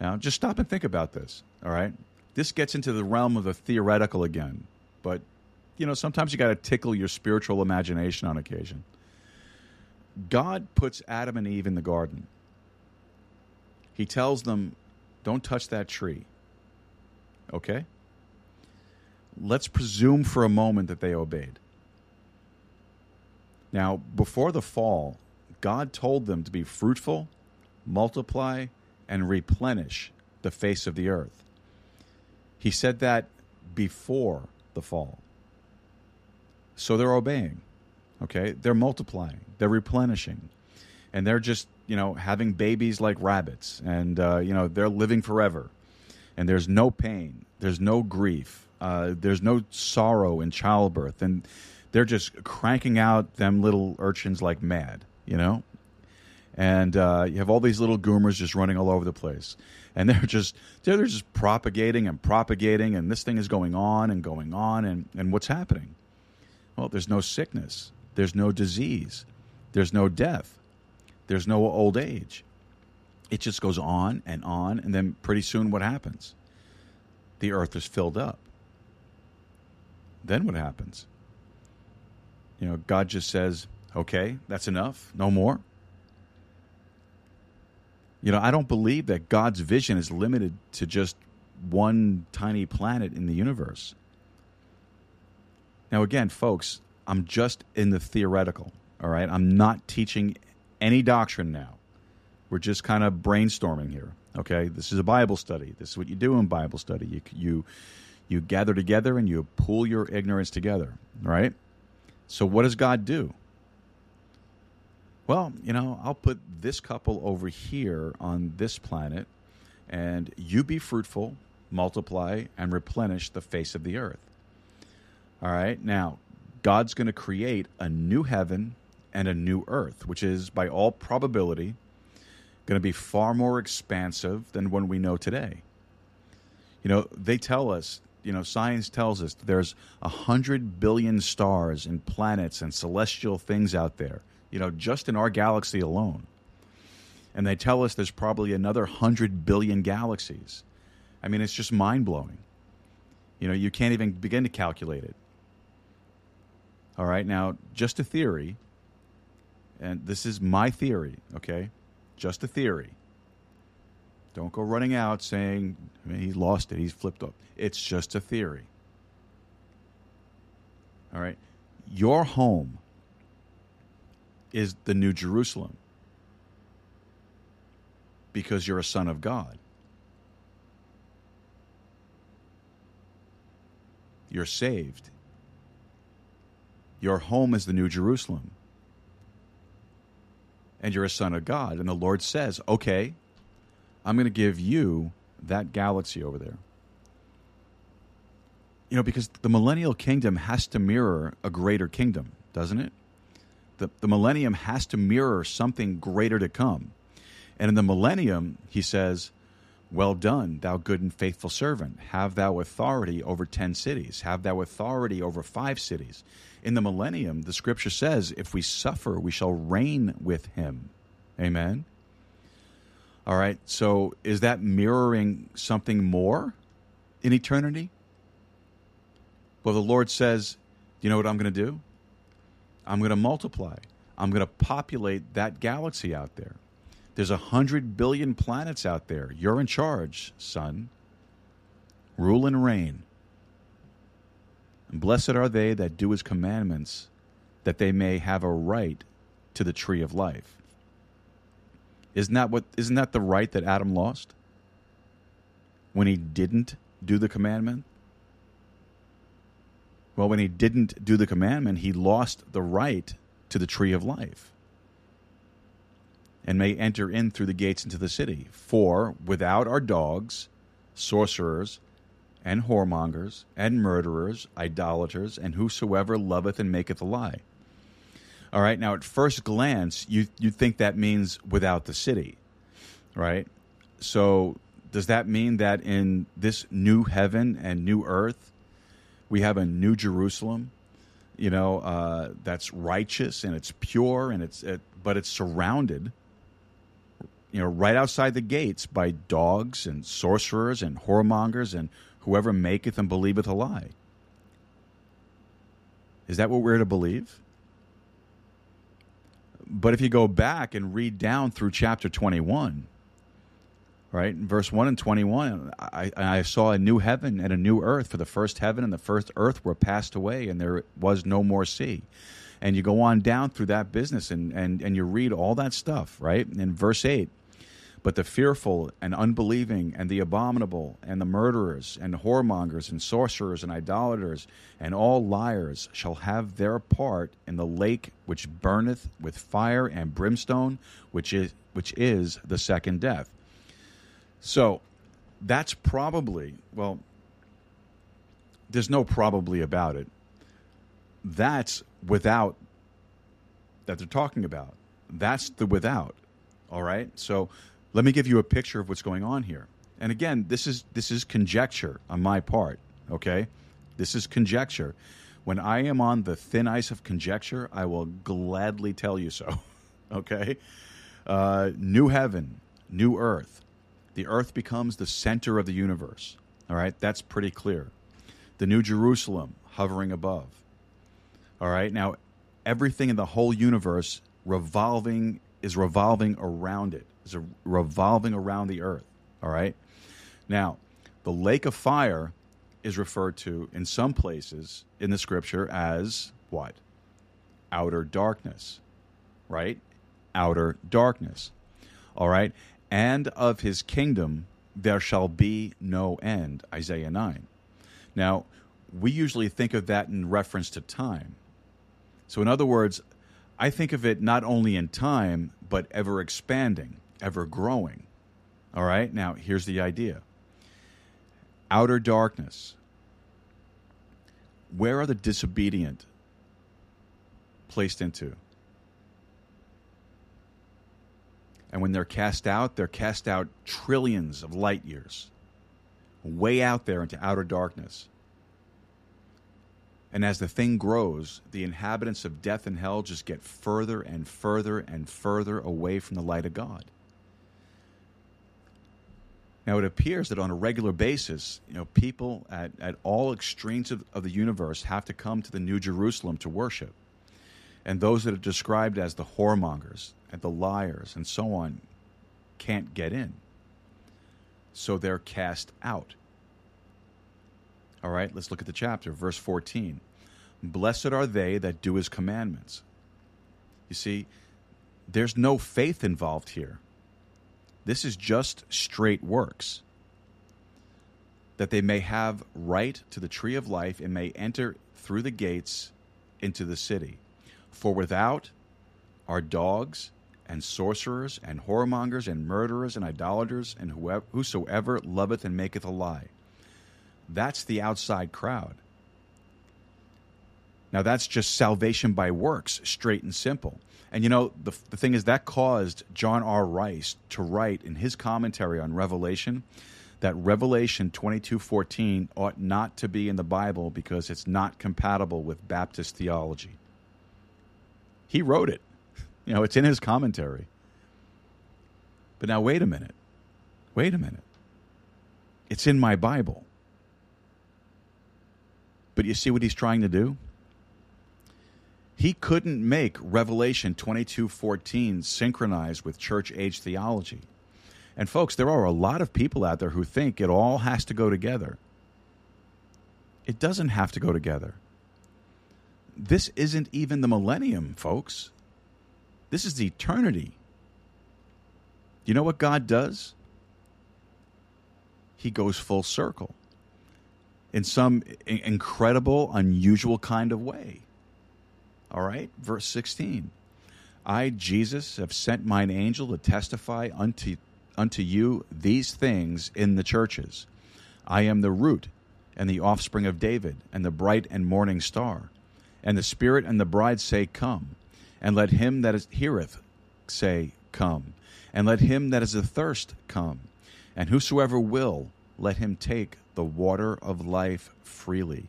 Now, just stop and think about this. All right, this gets into the realm of the theoretical again, but you know sometimes you got to tickle your spiritual imagination on occasion. God puts Adam and Eve in the garden. He tells them, "Don't touch that tree." Okay. Let's presume for a moment that they obeyed. Now, before the fall, God told them to be fruitful, multiply, and replenish the face of the earth. He said that before the fall. So they're obeying. Okay? They're multiplying, they're replenishing, and they're just, you know, having babies like rabbits, and, uh, you know, they're living forever. And there's no pain, there's no grief, uh, there's no sorrow in childbirth. And they're just cranking out them little urchins like mad, you know? And uh, you have all these little goomers just running all over the place. And they're just they're just propagating and propagating, and this thing is going on and going on. And, and what's happening? Well, there's no sickness, there's no disease, there's no death, there's no old age. It just goes on and on, and then pretty soon, what happens? The earth is filled up. Then what happens? You know, God just says, okay, that's enough, no more. You know, I don't believe that God's vision is limited to just one tiny planet in the universe. Now, again, folks, I'm just in the theoretical, all right? I'm not teaching any doctrine now. We're just kind of brainstorming here, okay? This is a Bible study. This is what you do in Bible study. You, you, you gather together and you pull your ignorance together, right? So, what does God do? Well, you know, I'll put this couple over here on this planet, and you be fruitful, multiply, and replenish the face of the earth. All right, now, God's going to create a new heaven and a new earth, which is, by all probability, going to be far more expansive than one we know today. You know, they tell us you know, science tells us there's a hundred billion stars and planets and celestial things out there. You know, just in our galaxy alone. And they tell us there's probably another hundred billion galaxies. I mean, it's just mind blowing. You know, you can't even begin to calculate it. All right, now, just a theory, and this is my theory, okay? Just a theory. Don't go running out saying I mean, he lost it, he's flipped up. It's just a theory. All right. Your home is the New Jerusalem because you're a son of God. You're saved. Your home is the New Jerusalem. And you're a son of God. And the Lord says, okay, I'm going to give you that galaxy over there. You know, because the millennial kingdom has to mirror a greater kingdom, doesn't it? The, the millennium has to mirror something greater to come. And in the millennium, he says, Well done, thou good and faithful servant. Have thou authority over 10 cities. Have thou authority over five cities. In the millennium, the scripture says, If we suffer, we shall reign with him. Amen. All right. So is that mirroring something more in eternity? Well, the Lord says, you know what I'm going to do? I'm going to multiply. I'm going to populate that galaxy out there. There's a hundred billion planets out there. You're in charge, son. Rule and reign. Blessed are they that do his commandments, that they may have a right to the tree of life. Isn't that what isn't that the right that Adam lost? When he didn't do the commandment? Well, when he didn't do the commandment, he lost the right to the tree of life and may enter in through the gates into the city. For without are dogs, sorcerers, and whoremongers, and murderers, idolaters, and whosoever loveth and maketh a lie. All right. Now, at first glance, you you think that means without the city, right? So does that mean that in this new heaven and new earth, we have a new Jerusalem? You know, uh, that's righteous and it's pure and it's, it, but it's surrounded, you know, right outside the gates by dogs and sorcerers and whoremongers and whoever maketh and believeth a lie. Is that what we're to believe? But if you go back and read down through chapter 21, right, verse 1 and 21, I, I saw a new heaven and a new earth, for the first heaven and the first earth were passed away, and there was no more sea. And you go on down through that business and, and, and you read all that stuff, right? In verse 8, but the fearful and unbelieving and the abominable and the murderers and whoremongers and sorcerers and idolaters and all liars shall have their part in the lake which burneth with fire and brimstone, which is which is the second death. So that's probably well there's no probably about it. That's without that they're talking about. That's the without. All right? So let me give you a picture of what's going on here. And again, this is this is conjecture on my part. Okay, this is conjecture. When I am on the thin ice of conjecture, I will gladly tell you so. okay, uh, new heaven, new earth. The earth becomes the center of the universe. All right, that's pretty clear. The new Jerusalem hovering above. All right, now everything in the whole universe revolving is revolving around it is revolving around the earth. All right. Now, the lake of fire is referred to in some places in the scripture as what? Outer darkness. Right? Outer darkness. All right. And of his kingdom there shall be no end. Isaiah 9. Now, we usually think of that in reference to time. So, in other words, I think of it not only in time, but ever expanding ever growing. All right, now here's the idea outer darkness. Where are the disobedient placed into? And when they're cast out, they're cast out trillions of light years, way out there into outer darkness. And as the thing grows, the inhabitants of death and hell just get further and further and further away from the light of God. Now, it appears that on a regular basis, you know, people at, at all extremes of, of the universe have to come to the New Jerusalem to worship. And those that are described as the whoremongers and the liars and so on can't get in. So they're cast out. All right, let's look at the chapter, verse 14. Blessed are they that do his commandments. You see, there's no faith involved here. This is just straight works. That they may have right to the tree of life and may enter through the gates into the city. For without are dogs and sorcerers and whoremongers and murderers and idolaters and whoever, whosoever loveth and maketh a lie. That's the outside crowd. Now, that's just salvation by works, straight and simple. And you know, the, the thing is, that caused John R. Rice to write in his commentary on Revelation that Revelation 22:14 ought not to be in the Bible because it's not compatible with Baptist theology. He wrote it. You know, it's in his commentary. But now wait a minute. Wait a minute. It's in my Bible. But you see what he's trying to do? He couldn't make Revelation 22:14 synchronize with church age theology. And folks, there are a lot of people out there who think it all has to go together. It doesn't have to go together. This isn't even the millennium, folks. This is eternity. You know what God does? He goes full circle in some incredible, unusual kind of way. All right, verse 16. I, Jesus, have sent mine angel to testify unto, unto you these things in the churches. I am the root and the offspring of David, and the bright and morning star. And the Spirit and the bride say, Come. And let him that is, heareth say, Come. And let him that is athirst come. And whosoever will, let him take the water of life freely.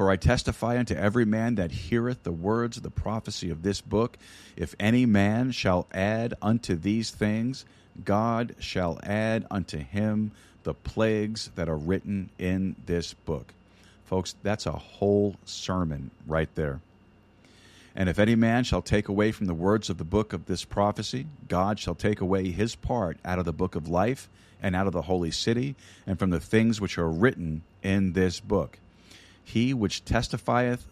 For I testify unto every man that heareth the words of the prophecy of this book, if any man shall add unto these things, God shall add unto him the plagues that are written in this book. Folks, that's a whole sermon right there. And if any man shall take away from the words of the book of this prophecy, God shall take away his part out of the book of life and out of the holy city and from the things which are written in this book. He which testifieth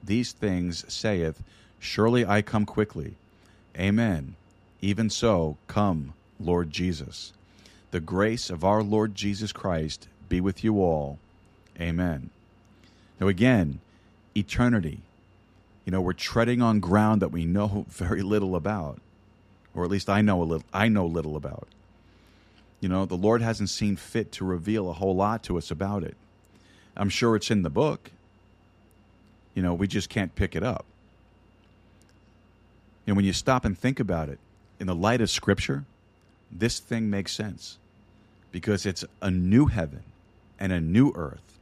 these things saith, Surely I come quickly. Amen. Even so, come, Lord Jesus. The grace of our Lord Jesus Christ be with you all. Amen. Now, again, eternity. You know, we're treading on ground that we know very little about, or at least I know a little. I know little about. You know, the Lord hasn't seen fit to reveal a whole lot to us about it. I'm sure it's in the book. You know, we just can't pick it up. And when you stop and think about it, in the light of Scripture, this thing makes sense because it's a new heaven and a new earth.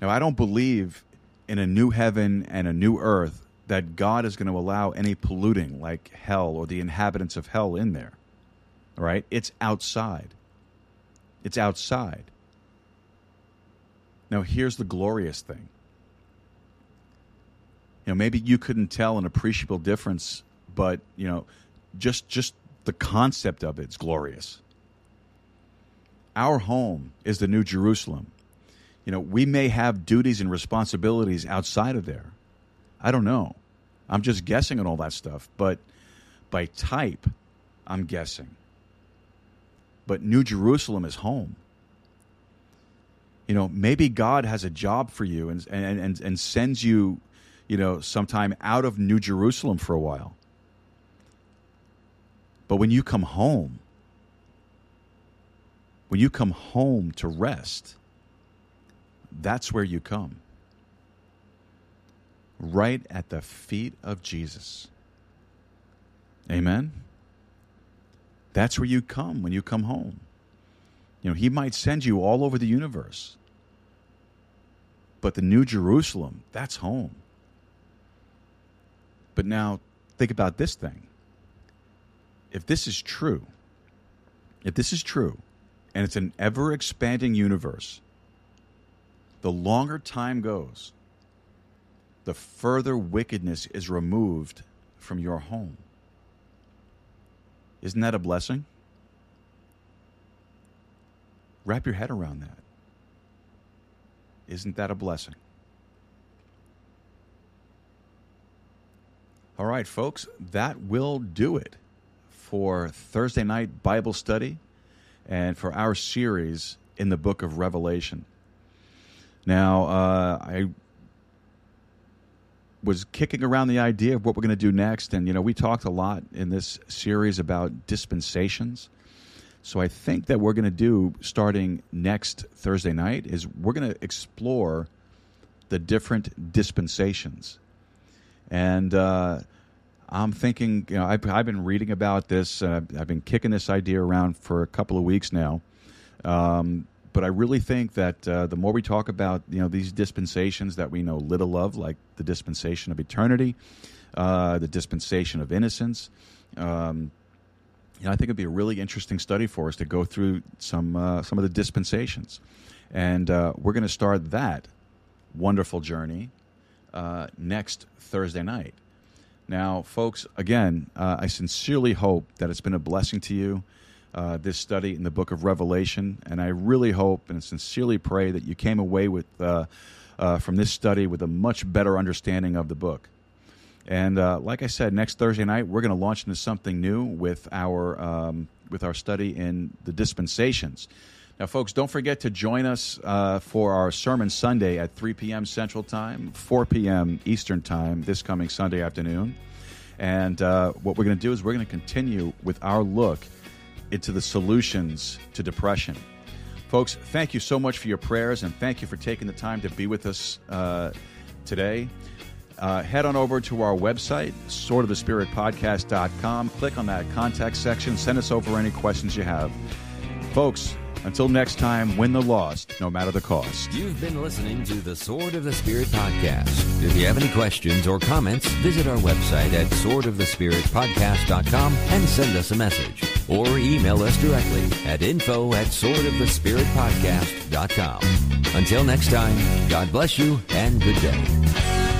Now, I don't believe in a new heaven and a new earth that God is going to allow any polluting like hell or the inhabitants of hell in there. Right? It's outside. It's outside. Now, here's the glorious thing. You know, maybe you couldn't tell an appreciable difference, but you know, just just the concept of it's glorious. Our home is the New Jerusalem. You know, we may have duties and responsibilities outside of there. I don't know. I'm just guessing on all that stuff, but by type, I'm guessing. But New Jerusalem is home. You know, maybe God has a job for you and and and, and sends you, you know, sometime out of New Jerusalem for a while. But when you come home, when you come home to rest, that's where you come. Right at the feet of Jesus. Amen? That's where you come when you come home. You know, He might send you all over the universe. But the New Jerusalem, that's home. But now, think about this thing. If this is true, if this is true, and it's an ever expanding universe, the longer time goes, the further wickedness is removed from your home. Isn't that a blessing? Wrap your head around that. Isn't that a blessing? All right, folks, that will do it for Thursday night Bible study and for our series in the book of Revelation. Now, uh, I was kicking around the idea of what we're going to do next, and you know, we talked a lot in this series about dispensations. So I think that we're going to do starting next Thursday night is we're going to explore the different dispensations, and uh, I'm thinking, you know, I've, I've been reading about this. Uh, I've been kicking this idea around for a couple of weeks now. Um, but I really think that uh, the more we talk about, you know, these dispensations that we know little of, like the dispensation of eternity, uh, the dispensation of innocence, um, you know, I think it'd be a really interesting study for us to go through some uh, some of the dispensations, and uh, we're going to start that wonderful journey uh, next Thursday night. Now, folks, again, uh, I sincerely hope that it's been a blessing to you, uh, this study in the book of Revelation. And I really hope and sincerely pray that you came away with, uh, from this study with a much better understanding of the book. And uh, like I said, next Thursday night, we're going to launch into something new with our, um, with our study in the dispensations. Now, folks, don't forget to join us uh, for our Sermon Sunday at 3 p.m. Central Time, 4 p.m. Eastern Time this coming Sunday afternoon. And uh, what we're going to do is we're going to continue with our look into the solutions to depression. Folks, thank you so much for your prayers and thank you for taking the time to be with us uh, today. Uh, head on over to our website, swordofthespiritpodcast.com. Click on that contact section. Send us over any questions you have. Folks, until next time, win the lost, no matter the cost. You've been listening to the Sword of the Spirit podcast. If you have any questions or comments, visit our website at swordofthespiritpodcast.com and send us a message. Or email us directly at info at swordofthespiritpodcast.com. Until next time, God bless you and good day.